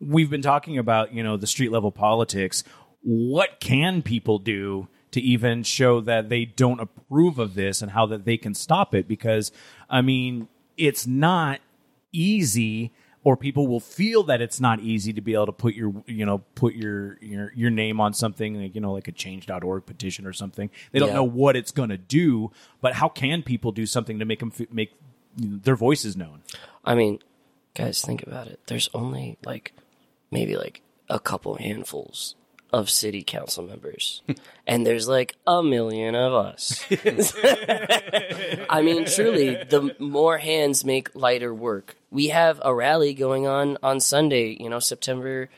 we've been talking about you know the street level politics what can people do to even show that they don't approve of this and how that they can stop it because i mean it's not easy or people will feel that it's not easy to be able to put your you know put your your your name on something like you know like a change.org petition or something they don't Yeah. know what it's going to do but how can people do something to make them f- make their voices known I mean, guys, think about it. There's only like maybe like a couple handfuls of city council members, and there's like a million of us. I mean, truly, the more hands make lighter work. We have a rally going on on Sunday, you know, September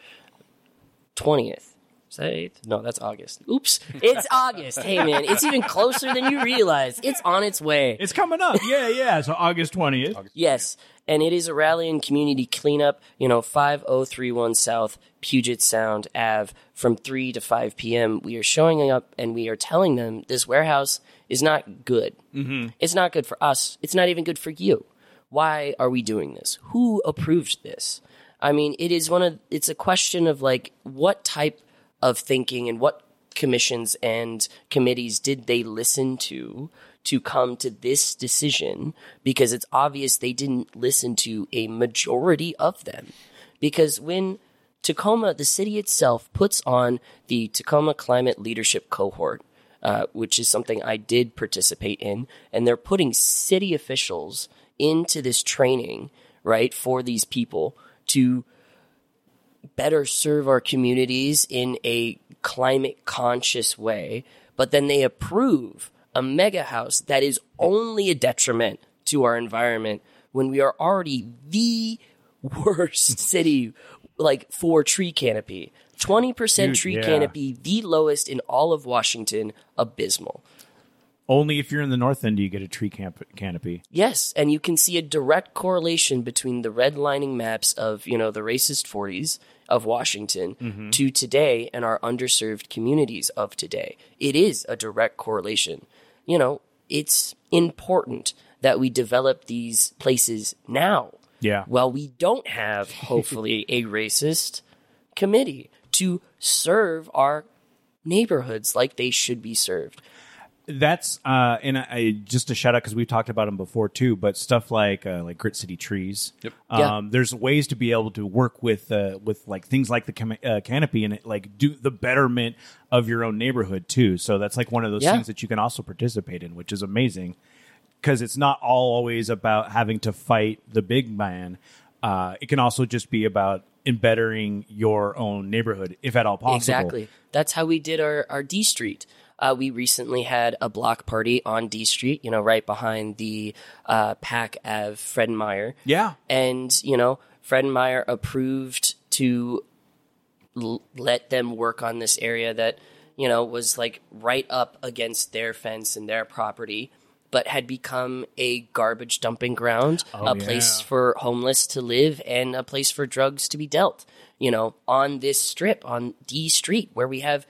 20th. Is that 8th? No, that's August. Oops. It's August. Hey, man, it's even closer than you realize. It's on its way. it's coming up yeah yeah so august 20th Yes, and it is a rally and community cleanup. You know, five oh three one South Puget Sound Ave from three to five p.m. We are showing up and we are telling them this warehouse is not good. Mm-hmm. It's not good for us. It's not even good for you. Why are we doing this? Who approved this? I mean, it is one of it's a question of like what type of thinking and what commissions and committees did they listen to to come to this decision because it's obvious they didn't listen to a majority of them. Because when Tacoma, the city itself, puts on the Tacoma Climate Leadership Cohort, uh, which is something I did participate in, and they're putting city officials into this training, right, for these people to better serve our communities in a climate conscious way, but then they approve a mega house that is only a detriment to our environment when we are already the worst city like for tree canopy. 20% Dude, tree yeah. canopy, the lowest in all of Washington, abysmal. Only if you're in the north end do you get a tree camp- canopy. Yes, and you can see a direct correlation between the redlining maps of, you know, the racist 40s of Washington mm-hmm. to today and our underserved communities of today. It is a direct correlation. You know, it's important that we develop these places now. Yeah. Well, we don't have, hopefully, a racist committee to serve our neighborhoods like they should be served. That's uh, and I, I just a shout out because we've talked about them before too. But stuff like uh, like Grit City Trees. Yep. Um, Yeah. There's ways to be able to work with uh, with like things like the cam- uh, canopy and it, like do the betterment of your own neighborhood too. So that's like one of those Yeah. things that you can also participate in, which is amazing because it's not all always about having to fight the big man. Uh, it can also just be about in bettering your own neighborhood, if at all possible. Exactly. That's how we did our, our D Street. Uh, we recently had a block party on D Street, you know, right behind the uh, Pac Ave Fred Meyer. Yeah. And, you know, Fred Meyer approved to l- let them work on this area that, you know, was like right up against their fence and their property, but had become a garbage dumping ground, a place for homeless to live, and a place for drugs to be dealt. You know, on this strip, on D Street, where we have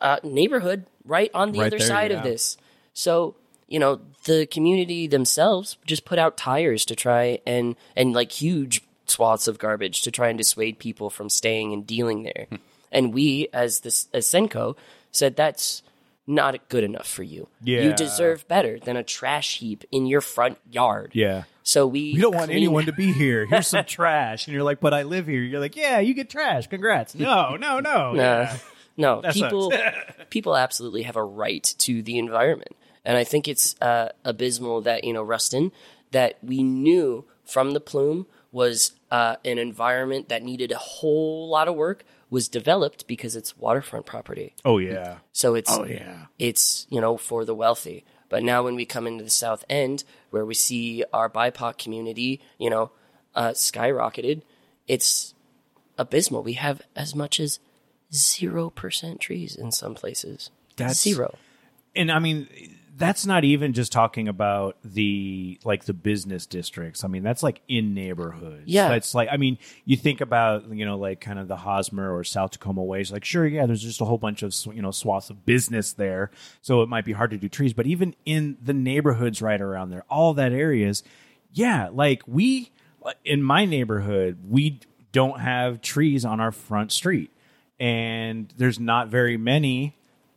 uh, neighborhood right on the Right other there, side yeah. of this. So, you know, the community themselves just put out tires to try and and like huge swaths of garbage to try and dissuade people from staying and dealing there. Hmm. and we as this as SENCo said that's not good enough for you. Yeah. You deserve better than a trash heap in your front yard. Yeah. So we We don't want clean- anyone to be here. Here's some trash. And you're like, but I live here. You're like, yeah, you get trash. Congrats. No, no, no. Nah. no, That people people absolutely have a right to the environment, and I think it's uh, abysmal that you know Ruston that we knew from the plume was uh, an environment that needed a whole lot of work was developed because it's waterfront property. Oh, yeah. So it's Oh, yeah. it's you know for the wealthy. But now when we come into the South End, where we see our BIPOC community, you know, uh, skyrocketed, it's abysmal. We have as much as zero percent trees in some places. That's- zero. and I mean that's not even just talking about the like the business districts. I mean that's like in neighborhoods. Yeah. that's like I mean you think about you know like kind of the Hosmer or South Tacoma ways. Like sure, yeah, there's just a whole bunch of you know swaths of business there, so it might be hard to do trees. But even in the neighborhoods right around there, all that areas, yeah, like we in my neighborhood we don't have trees on our front street, and there's not very many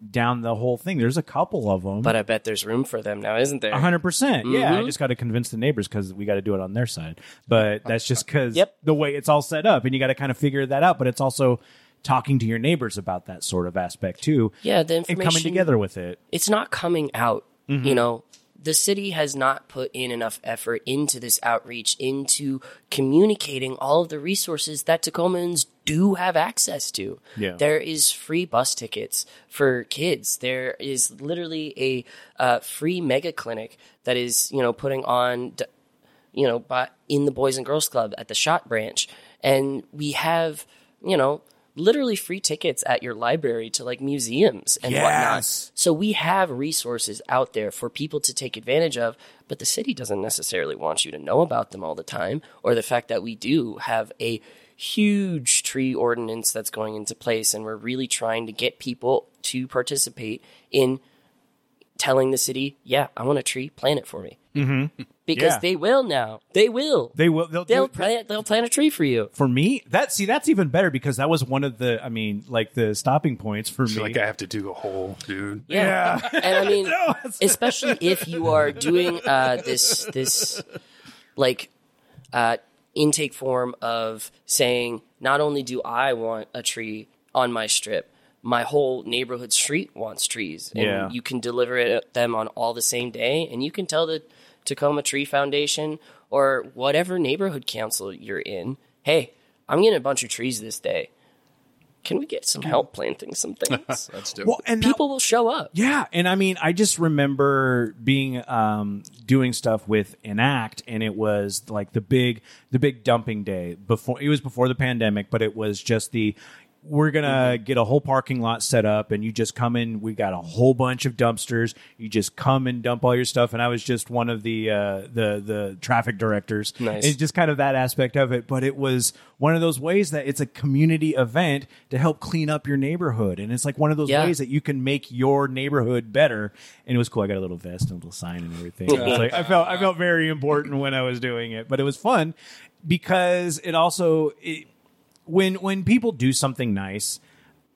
down the whole thing. There's a couple of them, But I bet there's room for them now, isn't there? a hundred percent. Yeah, Mm-hmm. I just got to convince the neighbors because we got to do it on their side. But that's just because Yep. the way it's all set up, and you got to kind of figure that out. But it's also talking to your neighbors about that sort of aspect too, Yeah, the and coming together with it. it's not coming out. Mm-hmm. You know, the city has not put in enough effort into this outreach, into communicating all of the resources that Tacomans do have access to. Yeah. There is free bus tickets for kids. There is literally a uh, free mega clinic that is, you know, putting on, you know, by, in the Boys and Girls Club at the Shot Branch. And we have, you know, literally free tickets at your library to like museums and Yes. whatnot. So we have resources out there for people to take advantage of, but the city doesn't necessarily want you to know about them all the time, or the fact that we do have a huge tree ordinance that's going into place, and we're really trying to get people to participate in telling the city, yeah, I want a tree, plant it for me. Mm-hmm. Because Yeah. they will now. They will. They will. They'll, They'll it. plant. They'll plant a tree for you. for me. That see, that's even better because that was one of the. I mean, like the stopping points for It's me. like I have to dig a hole, dude. Yeah. and I mean, No, especially if you are doing uh, this this like uh, intake form of saying, not only do I want a tree on my strip, my whole neighborhood street wants trees, and Yeah. you can deliver it them on all the same day, and you can tell the Tacoma Tree Foundation or whatever neighborhood council you're in, hey, I'm getting a bunch of trees this day. Can we get some help planting some things? That's dope. well, and that- People will show up. Yeah, and I mean, I just remember being um, doing stuff with Enact, and it was like the big, the big dumping day before. It was before the pandemic, but it was just the. We're gonna get a whole parking lot set up, and you just come in. We got a whole bunch of dumpsters. You just come and dump all your stuff. And I was just one of the uh, the the traffic directors. Nice. It's just kind of that aspect of it. But it was one of those ways that it's a community event to help clean up your neighborhood, and it's like one of those Yeah. ways that you can make your neighborhood better. And it was cool. I got a little vest and a little sign and everything. Was like, I felt I felt very important when I was doing it, but it was fun because it also it, when when people do something nice.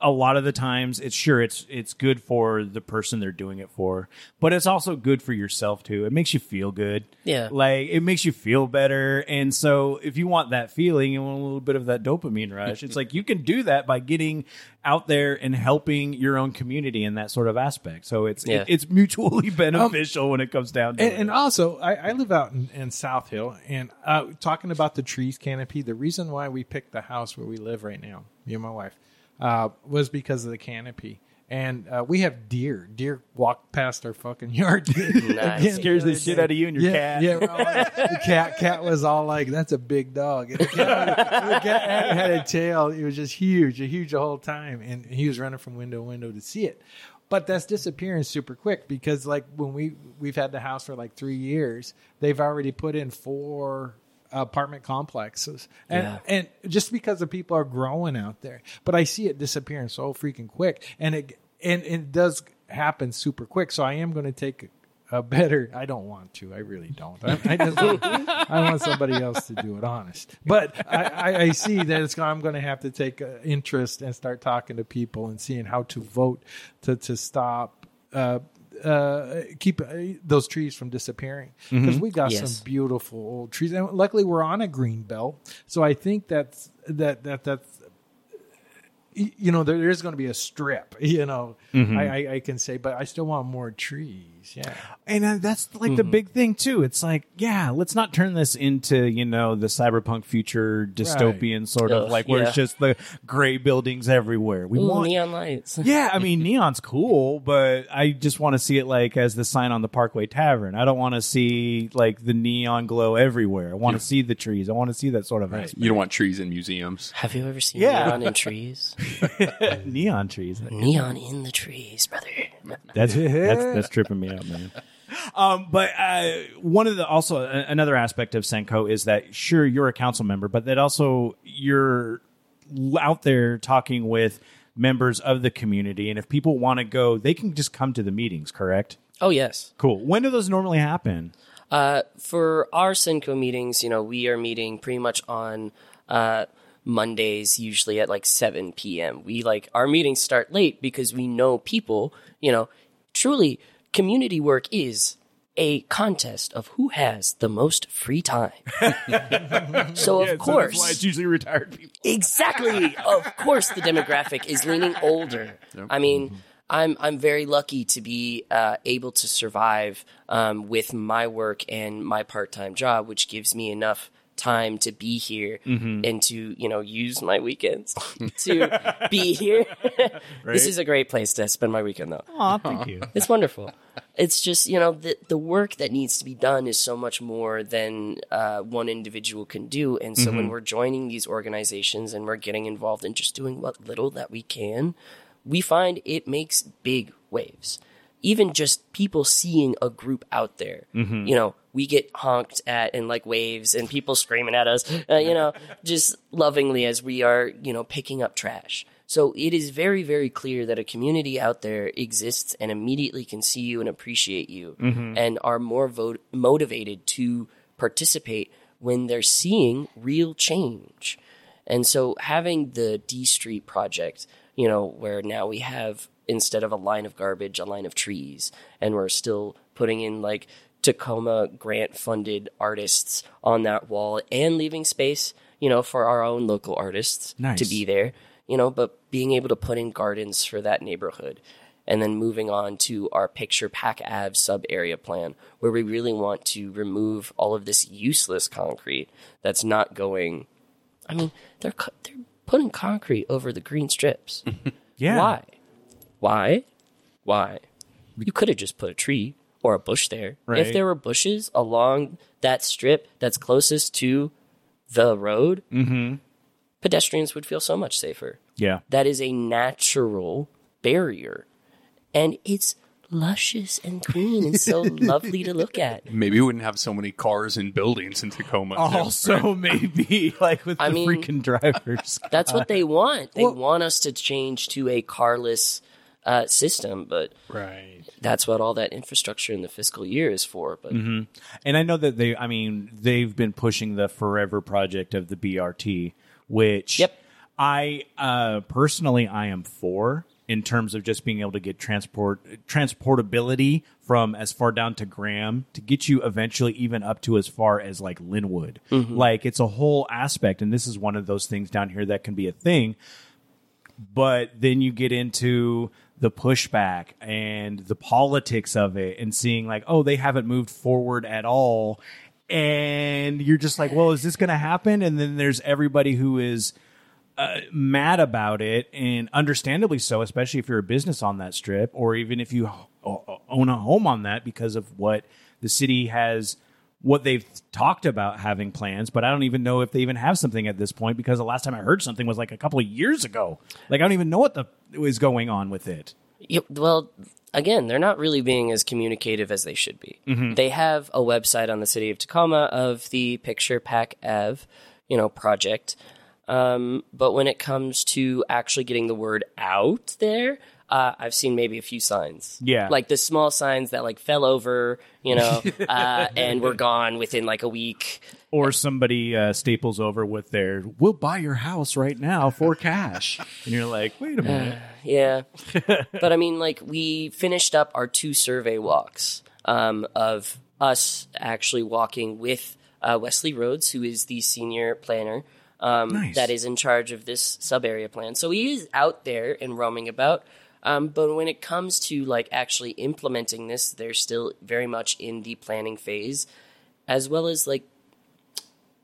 A lot of the times, it's sure it's it's good for the person they're doing it for, but it's also good for yourself too. It makes you feel good. Yeah. like it makes you feel better. And so, if you want that feeling, you want a little bit of that dopamine rush. it's like you can do that by getting out there and helping your own community in that sort of aspect. So it's Yeah. it, it's mutually beneficial when it comes down to And, it. and also, I, I live out in, in South Hill, and uh, talking about the trees canopy, the reason why we picked the house where we live right now, me and my wife, uh, was because of the canopy. And uh, we have deer. Deer walk past our fucking yard. Nice. scares the shit out of you and your yeah, cat. Yeah, like- the cat cat was all like, "That's a big dog." And the cat, the cat had, a tail. It was just huge, a huge the whole time, and he was running from window to window to see it. But that's disappearing super quick because, like, when we we've had the house for like three years, they've already put in four apartment complexes, and Yeah. and just because the people are growing out there, but I see it disappearing so freaking quick, and it and it does happen super quick. So I am going to take a better. I don't want to. I really don't. I, I just want, I want somebody else to do it. Honest, but I, I, I see that it's. I'm going to have to take interest and start talking to people and seeing how to vote to to stop. Uh, uh, keep uh, those trees from disappearing. Because we got Yes. some beautiful old trees, and luckily we're on a green belt, so I think that's that that that's you know there is going to be a strip you know. Mm-hmm. I, I i can say but i still want more trees yeah And uh, that's like the big thing too. It's like, yeah, let's not turn this into you know the cyberpunk future dystopian sort of like where it's just the gray buildings everywhere. We Ooh, want neon lights. yeah, I mean neon's cool, but I just want to see it like as the sign on the Parkway Tavern. I don't want to see like the neon glow everywhere. I want to see the trees. I want to see that sort of aspect. You don't want trees in museums. Have you ever seen Yeah. neon in trees? neon trees. neon in the trees, brother. That's that's that's tripping me out, man. Um, but uh, one of the also a- another aspect of SENCo is that sure you're a council member, but that also you're l- out there talking with members of the community, and if people want to go, they can just come to the meetings. Correct? Oh yes. Cool. When do those normally happen? Uh, for our SENCo meetings, you know, we are meeting pretty much on uh, Mondays, usually at like 7 p.m. We like our meetings start late because we know people, you know, truly community work is a contest of who has the most free time. so of course, usually retired people. Exactly. of course, the demographic is leaning older. I mean, I'm I'm very lucky to be uh, able to survive um, with my work and my part time job, which gives me enough time to be here mm-hmm. and to you know use my weekends to be here. This is a great place to spend my weekend, though. Aw, thank you. It's wonderful. It's just you know the the work that needs to be done is so much more than uh, one individual can do, and so when mm-hmm. we're joining these organizations and we're getting involved in just doing what little that we can, we find it makes big waves. Even just people seeing a group out there, mm-hmm. you know, we get honked at and like waves and people screaming at us, uh, you know, just lovingly as we are, you know, picking up trash. So it is very, very clear that a community out there exists and immediately can see you and appreciate you and are more vo- motivated to participate when they're seeing real change. And so having the D Street project, you know, where now we have instead of a line of garbage, a line of trees, and we're still putting in like Tacoma grant funded artists on that wall and leaving space, you know, for our own local artists Nice. to be there, you know, but being able to put in gardens for that neighborhood. And then moving on to our picture Pac Ave sub area plan, where we really want to remove all of this useless concrete that's not going. I mean, they're they're putting concrete over the green strips. Yeah. Why? Why? Why? You could have just put a tree or a bush there. Right. If there were bushes along that strip that's closest to the road, mm-hmm. pedestrians would feel so much safer. Yeah. That is a natural barrier. And it's luscious and green and so lovely to look at. Maybe we wouldn't have so many cars and buildings in Tacoma. too. Also, maybe like with I the mean- freaking drivers. That's what they want. They want us to change to a carless uh, system, but Right. that's what all that infrastructure in the fiscal year is for. But And I know that they, I mean, they've been pushing the forever project of the BRT, which Yep. I uh, personally I am for in terms of just being able to get transport transportability from as far down to Graham to get you eventually even up to as far as like Lynnwood. Like it's a whole aspect, and this is one of those things down here that can be a thing but then you get into the pushback and the politics of it and seeing like oh they haven't moved forward at all. And you're just like well is this going to happen? And then there's everybody who is uh, mad about it and understandably so especially if you're a business on that strip or even if you own a home on that because of what the city has what they've talked about having plans, but I don't even know if they even have something at this point because the last time I heard something was like a couple of years ago. Like I don't even know what the is going on with it. Yeah, well, again, they're not really being as communicative as they should be. They have a website on the city of Tacoma of the Picture Pac Ave, you know, project. Um, but when it comes to actually getting the word out there, uh, I've seen maybe a few signs. Yeah. like the small signs that like fell over, you know, uh, and were gone within like a week. Or somebody uh, staples over with their "We'll buy your house right now for cash," and you're like, "Wait a minute." Yeah. but I mean, like, we finished up our two survey walks um, of us actually walking with uh, Wesley Rhodes, who is the senior planner um, Nice. that is in charge of this sub area plan. So he is out there and roaming about. Um, but when it comes to like actually implementing this, they're still very much in the planning phase, as well as like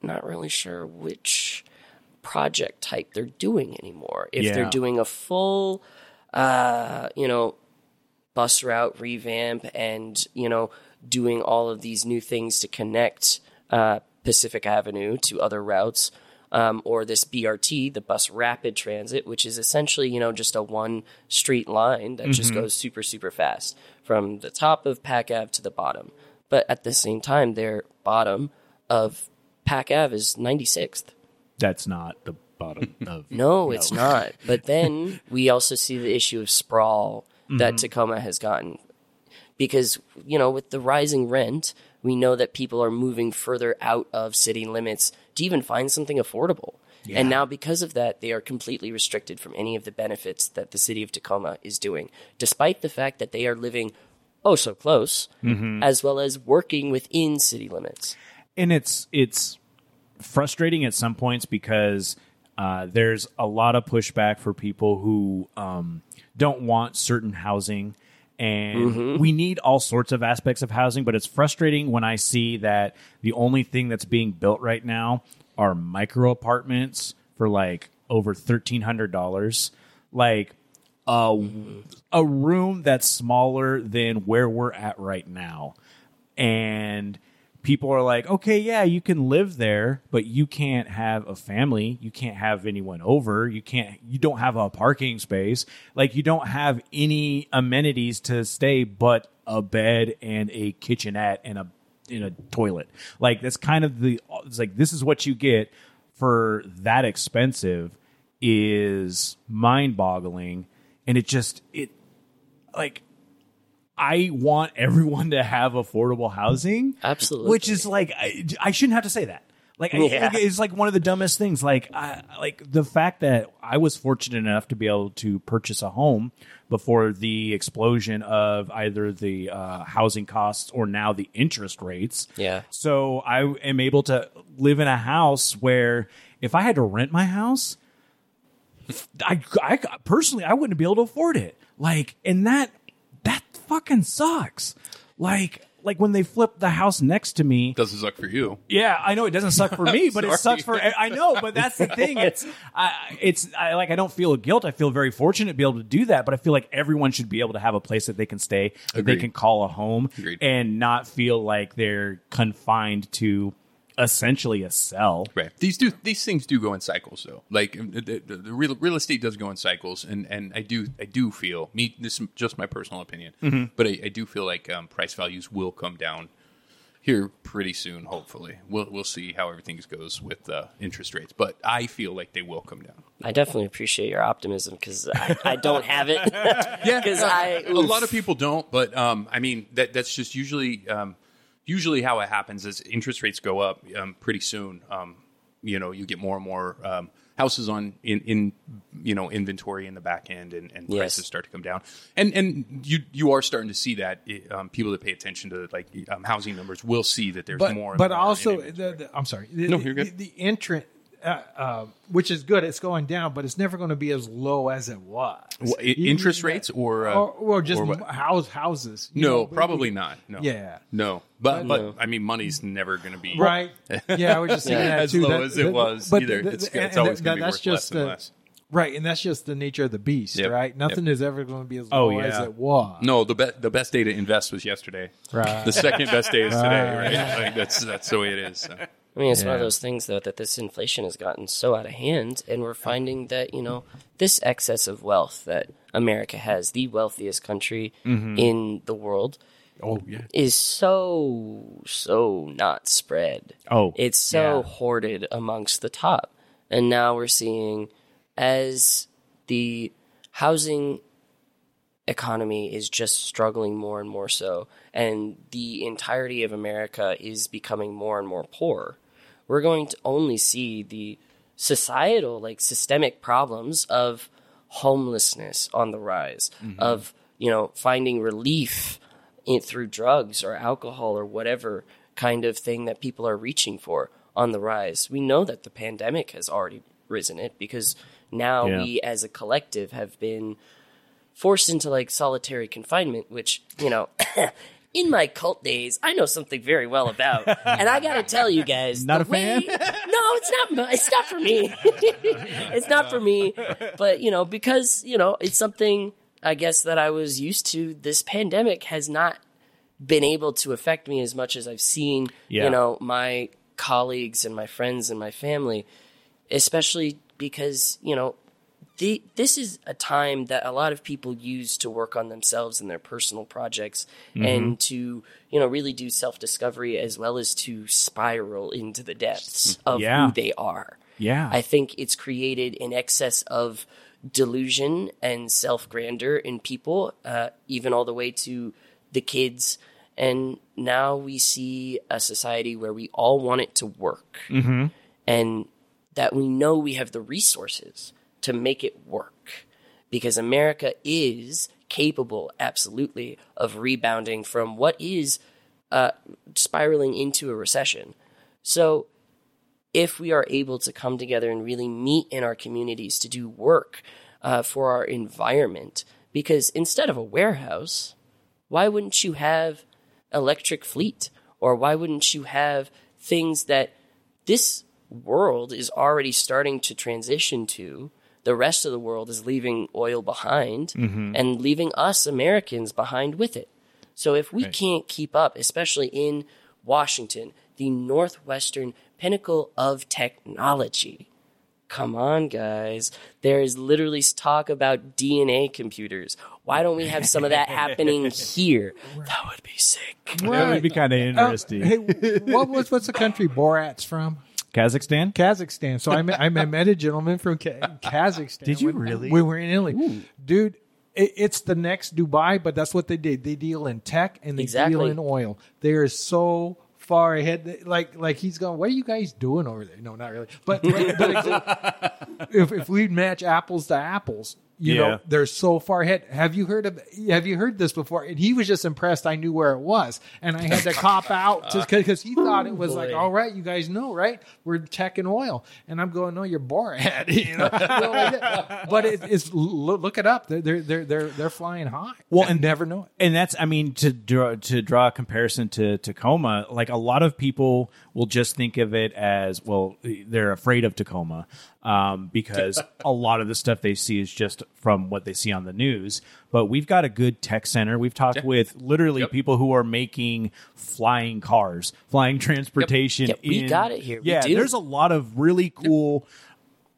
not really sure which project type they're doing anymore. If Yeah. they're doing a full, uh, you know, bus route revamp and, you know, doing all of these new things to connect uh, Pacific Avenue to other routes. Um, or this BRT, the bus rapid transit, which is essentially, you know, just a one street line that just goes super, super fast from the top of Pac Ave to the bottom. But at the same time, their bottom of Pac Ave is 96th. That's not the bottom of. No, it's not. But then we also see the issue of sprawl that Tacoma has gotten. Because, you know, with the rising rent, we know that people are moving further out of city limits to even find something affordable. And now, because of that, they are completely restricted from any of the benefits that the city of Tacoma is doing, despite the fact that they are living oh so close, as well as working within city limits. and it's it's frustrating at some points because uh, there's a lot of pushback for people who um, don't want certain housing and mm-hmm. we need all sorts of aspects of housing but it's frustrating when i see that the only thing that's being built right now are micro apartments for like over $1300 like a, a room that's smaller than where we're at right now. And people are like, okay, yeah, you can live there, but you can't have a family. You can't have anyone over. You can't, you don't have a parking space. Like, you don't have any amenities to stay but a bed and a kitchenette and a, in a toilet. Like, that's kind of the, it's like, this is what you get for that expensive. is mind-boggling and it just it like I want everyone to have affordable housing. Absolutely. Which is like I, I shouldn't have to say that. Like, Yeah. like, it's like one of the dumbest things. Like I, like the fact that I was fortunate enough to be able to purchase a home before the explosion of either the uh, housing costs or now the interest rates. Yeah. So I am able to live in a house where if I had to rent my house, I, I personally I wouldn't be able to afford it. Like, and that fucking sucks. Like, like when they flip the house next to me. Doesn't suck for you. Yeah, I know it doesn't suck for me, but it sucks for I know. But that's the thing. It's I, it's I, like I don't feel guilt. I feel very fortunate to be able to do that. But I feel like everyone should be able to have a place that they can stay, that they can call a home, Agreed. and not feel like they're confined to essentially a sell. Right. These do these things do go in cycles though. Like the, the, the real real estate does go in cycles, and and I do I do feel me this is just my personal opinion, Mm-hmm. but I, I do feel like um, price values will come down here pretty soon. Hopefully, we'll we'll see how everything goes with uh, interest rates, but I feel like they will come down. I definitely appreciate your optimism because I, I don't have it. Yeah, because uh, I a lot of people don't, but um, I mean that that's just usually um, usually how it happens is interest rates go up um, pretty soon. Um, you know, you get more and more um, houses on in, in you know inventory in the back end, and, and Yes. prices start to come down. And and you you are starting to see that it, um, people that pay attention to like um, housing numbers will see that there's but more. and but more also the, the, I'm sorry. The, No, you're good. The, the entrant, uh, uh, which is good, it's going down, but it's never going to be as low as it was. Wha- i- You- interest you- rates or, uh, or, or just or house houses. no, know, probably not. No, Yeah. no. But but No. I mean, money's never going to be Right. Yeah, I was just thinking Yeah. that as too. low That- as it that- was but either. the- it's the- it's and always going to be that's worth just less and less. Right, and that's just the nature of the beast, Yep. right? Nothing Yep. is ever going to be as Oh, low as it was. No, the best the best day to invest was yesterday. Right. The second best day is today. Right. Like, that's that's the way it is. So. I mean, it's one of those things though that this inflation has gotten so out of hand, and we're finding that you know this excess of wealth that America has, the wealthiest country mm-hmm. in the world, Oh yeah. is so so not spread. Oh, It's so yeah. hoarded amongst the top. And now we're seeing as the housing economy is just struggling more and more so, and the entirety of America is becoming more and more poor. We're going to only see the societal, like systemic problems of homelessness on the rise, mm-hmm. of you know finding relief in, through drugs or alcohol or whatever kind of thing that people are reaching for on the rise. We know that the pandemic has already risen it because now Yeah. we as a collective have been forced into like solitary confinement, which, you know, in my cult days, I know something very well about. and I gotta tell you guys, Not a fan? no, it's not. It's not for me. it's not for me. But you know, because you know, it's something I guess that I was used to. This pandemic has not been able to affect me as much as I've seen. Yeah. You know, my colleagues and my friends and my family, especially because you know the, this is a time that a lot of people use to work on themselves and their personal projects mm-hmm. and to you know really do self-discovery as well as to spiral into the depths mm, of Yeah. who they are. Yeah. i think it's created an excess of delusion and self-grandeur in people uh, even all the way to the kids. And now we see a society where we all want it to work. Mm-hmm. And that we know we have the resources to make it work because America is capable, absolutely, of rebounding from what is uh, spiraling into a recession. So, if we are able to come together and really meet in our communities to do work uh, for our environment, because instead of a warehouse, why wouldn't you have electric fleet or why wouldn't you have things that this world is already starting to transition to the rest of the world is leaving oil behind and leaving us americans behind with it. So if we can't keep up especially in washington the northwestern pinnacle of technology. Come on guys. There is literally talk about dna computers. Why don't we have some of that happening here? That would be sick. That would be kind of Uh, interesting. hey, what was what's the country Borat's from? Kazakhstan. Kazakhstan. So I met, I met a gentleman from Ka- Kazakhstan. Did you when- really? We were in Italy, dude. It, it's the next Dubai, but that's what they did. They deal in tech and they deal in oil. They are so far ahead. Like like he's going. What are you guys doing over there? No, not really. But, but, but if if we match apples to apples, you Yeah. know, they're so far ahead. Have you heard of? Have you heard this before? And he was just impressed. I knew where it was, and I had to cop out just because he thought it was like, all right, you guys know, right? We're tech and oil, and I'm going, no, you're Borat, you know. So like that. but it, it's look, it up. They're they're they're they're, they're flying high. Well, and and- never know it. and that's i mean to draw to draw a comparison to tacoma like a lot of people will just think of it as well they're afraid of tacoma um, because a lot of the stuff they see is just from what they see on the news but we've got a good tech center we've talked with literally Yep. people who are making flying cars flying transportation Yep, we in- got it here. We yeah do. there's a lot of really cool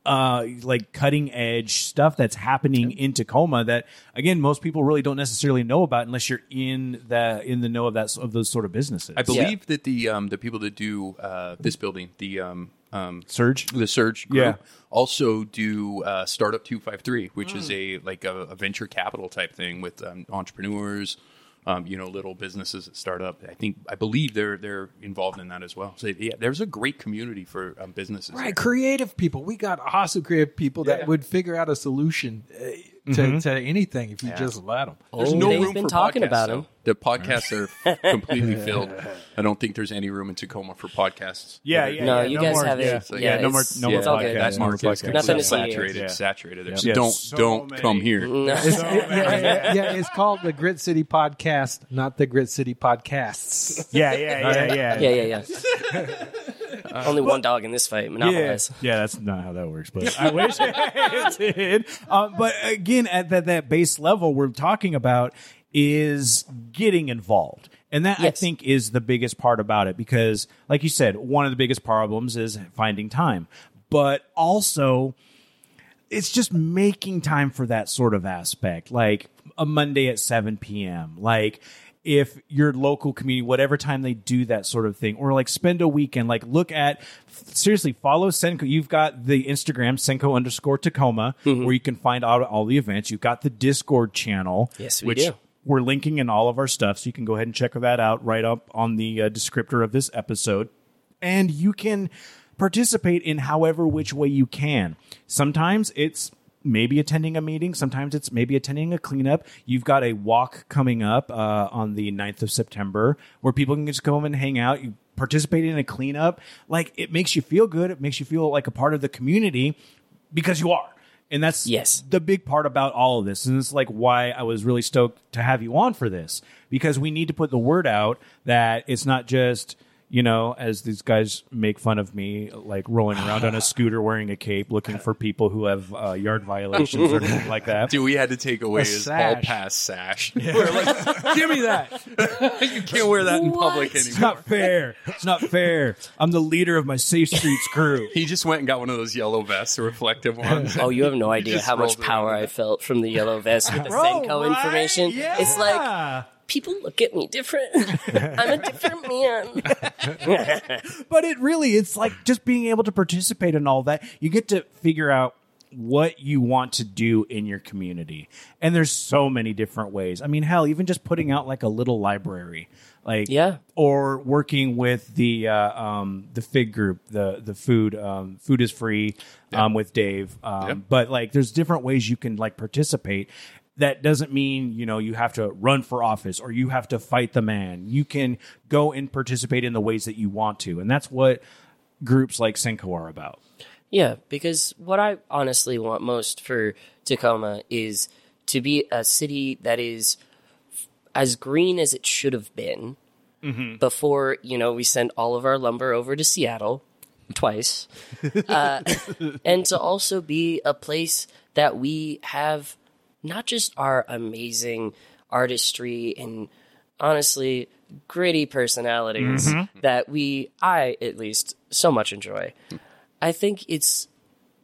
uh like cutting edge stuff that's happening in Tacoma that again most people really don't necessarily know about unless you're in the in the know of that of those sort of businesses. I believe that the um, the people that do uh, this building, the um, um, Surge. the Surge group, Yeah. also do uh, Startup Two Five Three, which is a like a, a venture capital type thing with um, entrepreneurs. Um, you know, little businesses that start up. I think, I believe they're they're involved in that as well. So yeah, there's a great community for um, businesses. Right, creative people. We got awesome creative people that would figure out a solution to, mm-hmm. to anything if you just let them. There's Oh, no they've room been for talking podcasts, about though. him. The podcasts are completely filled. I don't think there's any room in Tacoma for podcasts. Yeah, yeah. No, yeah, you guys more, have it. Yeah, So, yeah, yeah, no more, no yeah, more podcasts. good. That more market is podcasts. Nothing to saturated. Yeah. Saturated. There. So Yeah. don't So don't many. come here. Mm. Yeah, yeah, yeah, it's called the Grit City Podcast, not the Grit City Podcasts. Yeah, yeah, yeah, yeah, Yeah, yeah, yeah. Only one dog in this fight. Yeah, Monopolize. yeah, that's not how that works, but I wish it did. Um, but again, at that, that base level, we're talking about is getting involved. And that I think is the biggest part about it because, like you said, one of the biggest problems is finding time, but also it's just making time for that sort of aspect, like a Monday at 7 p.m. Like if your local community, whatever time they do that sort of thing, or like spend a weekend, like look at seriously follow SENCo. You've got the Instagram SENCo underscore Tacoma, Mm-hmm. where you can find out all the events. You've got the Discord channel, Yes, we which do. we're linking in all of our stuff, so you can go ahead and check that out right up on the uh, descriptor of this episode and you can participate in however which way you can. Sometimes it's maybe attending a meeting, sometimes it's maybe attending a cleanup. You've got a walk coming up uh, on the 9th of September where people can just come and hang out. You participate in a cleanup. Like it makes you feel good, it makes you feel like a part of the community because you are. And that's Yes. the big part about all of this. And it's like why I was really stoked to have you on for this because we need to put the word out that it's not just, you know, as these guys make fun of me, like rolling around on a scooter wearing a cape looking for people who have uh, yard violations or anything like that. Dude, we had to take away his all sash. pass sash. We're like, give me that. you can't wear that in public anymore. It's anymore. not fair. It's not fair. I'm the leader of my Safe Streets crew. He just went and got one of those yellow vests, the reflective ones. Oh, you have no idea just how much rolled around power I felt from the yellow vest with the Bro, SENCo right? information. Yeah. It's like people look at me different. I'm a different man. but it really it's like just being able to participate in all that you get to figure out what you want to do in your community and there's so many different ways i mean hell even just putting out like a little library like Yeah. or working with the uh, um, the fig group the the food um, food is free um, with dave um, Yep. but like there's different ways you can like participate that doesn't mean you know you have to run for office or you have to fight the man. You can go and participate in the ways that you want to. And that's what groups like SENCo are about. Yeah, because what I honestly want most for Tacoma is to be a city that is f- as green as it should have been before, you know, we sent all of our lumber over to Seattle twice. uh, and to also be a place that we have not just our amazing artistry and honestly gritty personalities mm-hmm. that we, I at least, so much enjoy. I think it's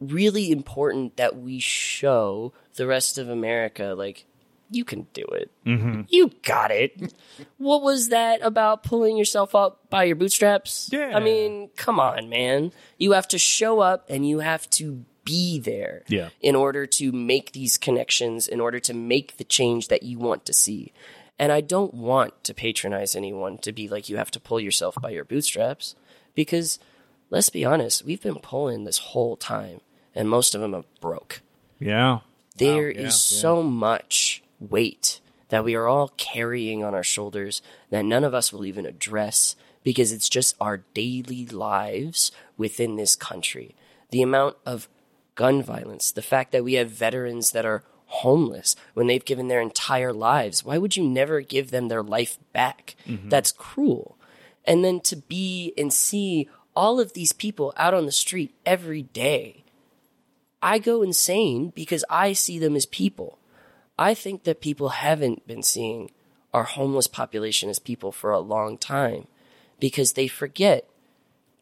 really important that we show the rest of America, like, you can do it. Mm-hmm. You got it. what was that about pulling yourself up by your bootstraps? Yeah. I mean, come on, man. You have to show up and you have to be there Yeah. in order to make these connections, in order to make the change that you want to see. And I don't want to patronize anyone to be like, you have to pull yourself by your bootstraps. Because let's be honest, we've been pulling this whole time, and most of them are broke. Yeah. There is so much weight that we are all carrying on our shoulders that none of us will even address because it's just our daily lives within this country. The amount of gun violence, the fact that we have veterans that are homeless when they've given their entire lives. Why would you never give them their life back? Mm-hmm. That's cruel. And then to be and see all of these people out on the street every day I go insane because I see them as people. I think that people haven't been seeing our homeless population as people for a long time because they forget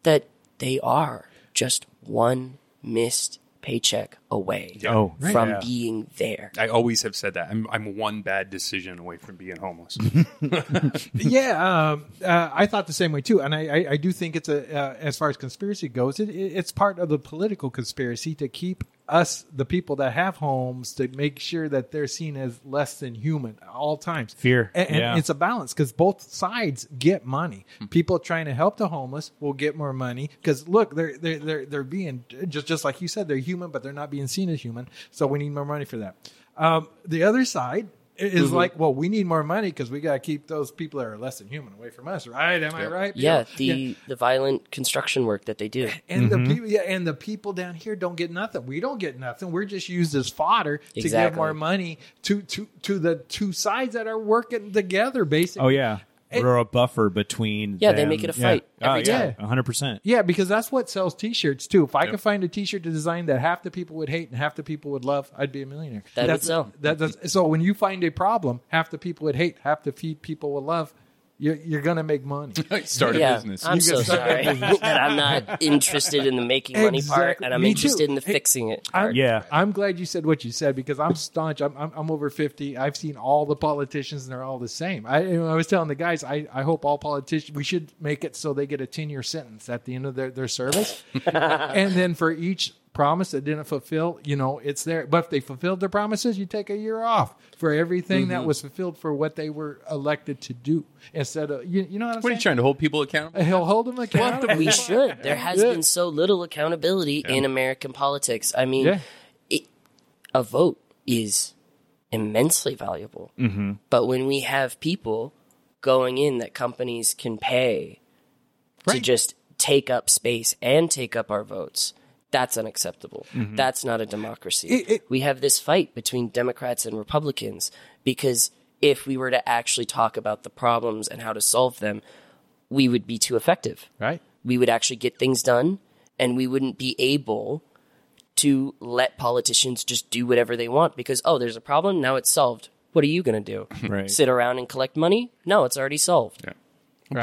that they are just one missed paycheck away Oh, from yeah. being there. I always have said that. I'm, I'm one bad decision away from being homeless. yeah, um, uh, I thought the same way too, and I, I, I do think it's a uh, as far as conspiracy goes, it, it, it's part of the political conspiracy to keep us, the people that have homes, to make sure that they're seen as less than human at all times. Fear, and, and yeah. it's a balance because both sides get money. People trying to help the homeless will get more money because look, they're they're they're they're being just just like you said, they're human, but they're not being seen as human. So we need more money for that. Um, the other side is like, well, we need more money because we got to keep those people that are less than human away from us, right? Am I right? Yeah, Bill? the the violent construction work that they do. And the mm-hmm. people, yeah, and the people down here don't get nothing. We don't get nothing. We're just used as fodder to give Exactly. more money to to to the two sides that are working together, basically. Oh yeah. We're a buffer between. Yeah, they make it a Yeah. fight Oh, every yeah, time. hundred percent. Yeah, because that's what sells T-shirts too. If I could find a T-shirt to design that half the people would hate and half the people would love, I'd be a millionaire. That would sell. That, that's, so when you find a problem, half the people would hate, half the people would love. You're, you're gonna make money. Start a yeah, business. I'm You so sorry that I'm not interested in the making money part, and I'm Me interested too. in the Hey, fixing it I'm. Yeah. I'm glad you said what you said because I'm staunch. I'm, I'm, I'm over 50. I've seen all the politicians and they're all the same. I, you know, I was telling the guys, I, I hope all politicians, we should make it so they get a 10 year sentence at the end of their, their service. and then for each promise that didn't fulfill, you know, it's there. But if they fulfilled their promises, you take a year off for everything that was fulfilled for what they were elected to do instead of, you, you know what I'm what are you trying to hold people accountable? He'll hold them accountable. we should. There has Yeah. been so little accountability in American politics. I mean, Yeah. it, a vote is immensely valuable. Mm-hmm. But when we have people going in that companies can pay to just take up space and take up our votes, that's unacceptable. Mm-hmm. That's not a democracy. It- it- we have this fight between Democrats and Republicans because if we were to actually talk about the problems and how to solve them, we would be too effective right? we would actually get things done and we wouldn't be able to let politicians just do whatever they want because oh there's a problem now it's solved what are you going to do Right. sit around and collect money no it's already solved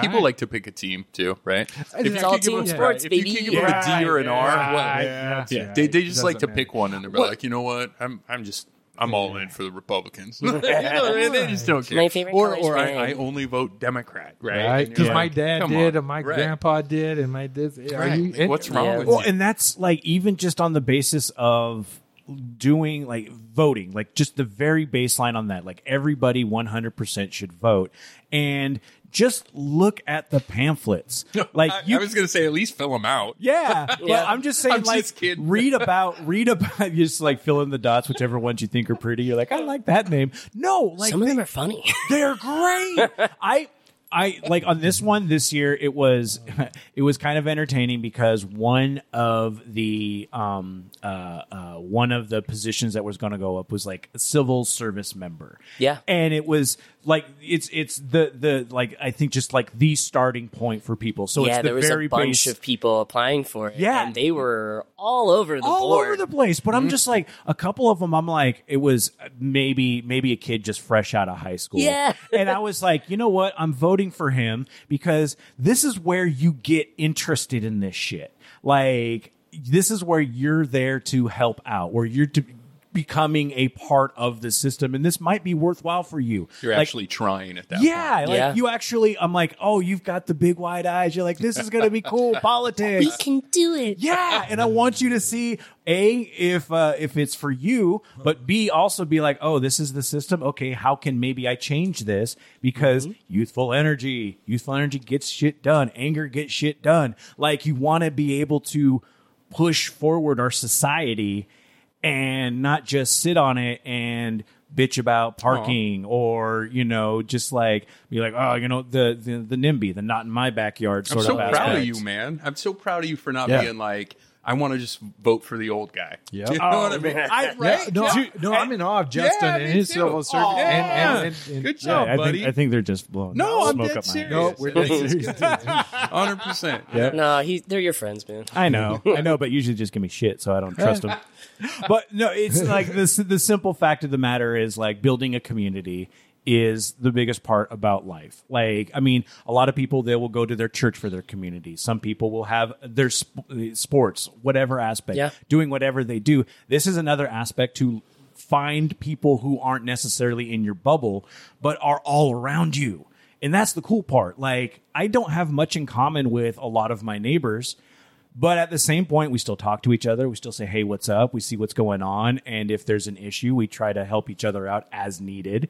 People like to pick a team too, right? If It's you all could give team sports, if baby. you could give them a D or an R, well, That's yeah, right. they, they just like to Doesn't pick one and they're like, you know what, I'm I'm just I'm all in for the Republicans. You know, they just don't care. My favorite or or I. I only vote Democrat, right? Right, because you're my dad did, and my Right. grandpa did, and my this. Are Right. you? Like, and- what's wrong Yeah. with Well, you? and that's like even just on the basis of doing like voting, like just the very baseline on that. Like everybody 100% should vote. And just look at the pamphlets. Like I, you I was gonna say at least fill them out. Yeah, Yeah. I'm just saying, I'm like, just read about, read about, just like fill in the dots, whichever ones you think are pretty. You're like, I like that name. No, like some of them are funny they're great. I I like on this one this year it was it was kind of entertaining because one of the um uh, uh one of the positions that was going to go up was like a civil service member. Yeah. And it was like it's it's the the like I think just like the starting point for people. So yeah it's the there was very a bunch base of people applying for it Yeah. and they were all over the all board over the place. But I'm mm-hmm. just like a couple of them. I'm like, it was maybe maybe a kid just fresh out of high school. Yeah. and I was like, you know what? I'm voting for him because this is where you get interested in this shit. Like this is where you're there to help out, where you're to becoming a part of the system, and this might be worthwhile for you. You're Like, actually trying at that yeah, point. like Yeah. you actually. I'm like, oh, you've got the big wide eyes. You're like, this is gonna be cool politics. We can do it. Yeah, and I want you to see a if uh, if it's for you, but b also be like, oh, this is the system. Okay, how can maybe I change this? Because youthful energy, youthful energy gets shit done. Anger gets shit done. Like you want to be able to push forward our society and not just sit on it and bitch about parking or you know just like be like oh you know the the, the NIMBY the not in my backyard I'm so of proud of you, man. I'm so proud of you for not Yeah. being like, I want to just vote for the old guy. Yeah, You know what I mean? Oh, I, Yeah, right? no, Yeah. no, I'm in awe of Justin Yeah, and his too. civil service. Aw. and, and, and, and- Good Yeah, job, I buddy. think I think they're just blowing No, I'm smoke dead up my serious. No, we're dead serious. Hundred percent. Yeah. No, he, they're your friends, man. I know, I know, but usually just give me shit, so I don't trust them. But no, it's like this. The simple fact of the matter is, like building a community is the biggest part about life. Like, I mean, a lot of people they will go to their church for their community. Some people will have their sp- sports, whatever aspect, Yeah. doing whatever they do. This is another aspect to find people who aren't necessarily in your bubble, but are all around you. And that's the cool part. Like, I don't have much in common with a lot of my neighbors. But at the same point, we still talk to each other. We still say, hey, what's up? We see what's going on. And if there's an issue, we try to help each other out as needed.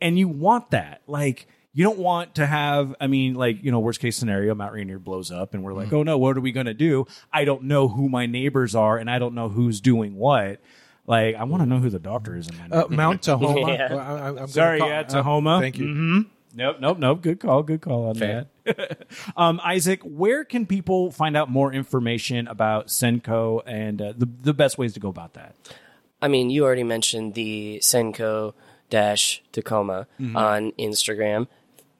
And you want that. Like, you don't want to have, I mean, like, you know, worst case scenario, Mount Rainier blows up and we're like, oh no, what are we going to do? I don't know who my neighbors are and I don't know who's doing what. Like, I want to know who the doctor is in my Uh, Mount Tahoma. Yeah. Well, I- I- I'm Sorry, call- yeah, uh, Tahoma. thank you. Mhm. Nope, nope, nope. Good call. Good call on Fair. that. um, Isaac, where can people find out more information about SENCo and uh, the the best ways to go about that? I mean, you already mentioned the SENCo dash Tacoma on Instagram.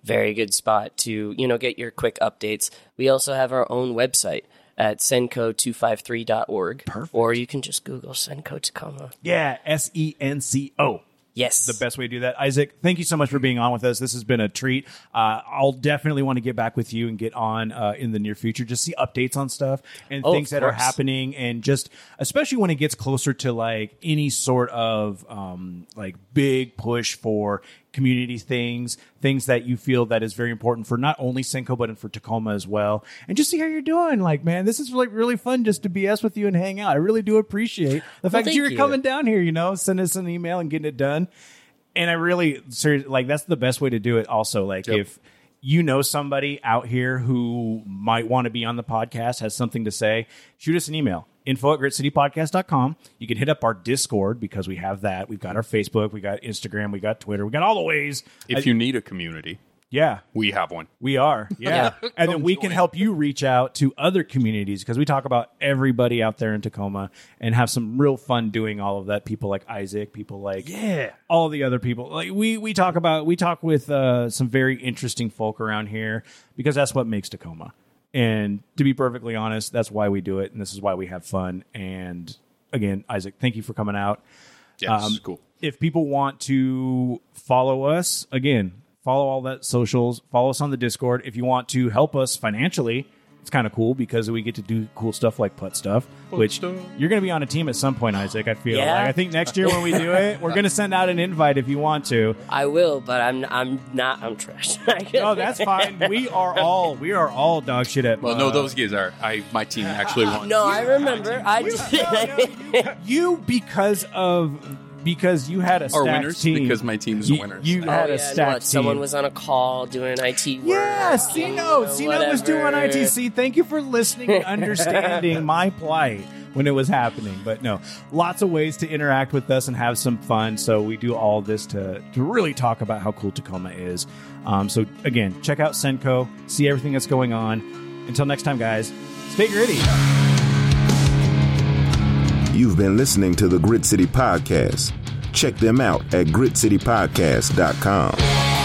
Very good spot to, you know, get your quick updates. We also have our own website at senko253.org. Perfect. Or you can just Google SENCo Tacoma. Yeah, S E N C O. Yes. The best way to do that. Isaac, thank you so much for being on with us. This has been a treat. Uh, I'll definitely want to get back with you and get on uh, in the near future, just see updates on stuff and Oh, things that are happening, and just especially when it gets closer to like any sort of um, like big push for community things, things that you feel that is very important for not only SENCo but for Tacoma as well, and just see how you're doing. Like, man, this is like really fun just to BS with you and hang out. I really do appreciate the fact that you're you. coming down here. You know, send us an email and getting it done. And I really, seriously, like that's the best way to do it. Also, like if you know somebody out here who might want to be on the podcast, has something to say, shoot us an email. Info at gritcitypodcast.com. You can hit up our Discord because we have that. We've got our Facebook, we got Instagram, we got Twitter, we got all the ways. If you need a community, Yeah, we have one. we are. Yeah. and then we can help you reach out to other communities because we talk about everybody out there in Tacoma and have some real fun doing all of that. People like Isaac, people like yeah, all the other people. Like we we talk about we talk with uh, some very interesting folk around here because that's what makes Tacoma. And to be perfectly honest, that's why we do it and this is why we have fun. And again, Isaac, thank you for coming out. Yes, Um, cool. If people want to follow us, again, follow all that socials, follow us on the Discord. If you want to help us financially, it's kind of cool because we get to do cool stuff like putt stuff, which stuff. you're going to be on a team at some point, Isaac. I feel. Yeah. Like, I think next year when we do it, we're going to send out an invite if you want to. I will, but I'm I'm not. I'm trash. No, that's fine. We are all we are all dog shit at. Well, no, uh, those guys are. I my team actually won. No, I remember. I did. you because of because you had a Are stacked winners team because my team's you, the winners. You Oh, had yeah, a and stacked what, Someone was on a call doing IT work. Yeah, and Cino. Cino was doing whatever. ITC. Thank you for listening and understanding my plight when it was happening. But no, lots of ways to interact with us and have some fun. So we do all this to, to really talk about how cool Tacoma is. Um, so again, check out SENCo, see everything that's going on. Until next time, guys, stay gritty. You've been listening to the Grit City Podcast. Check them out at gritcitypodcast.com.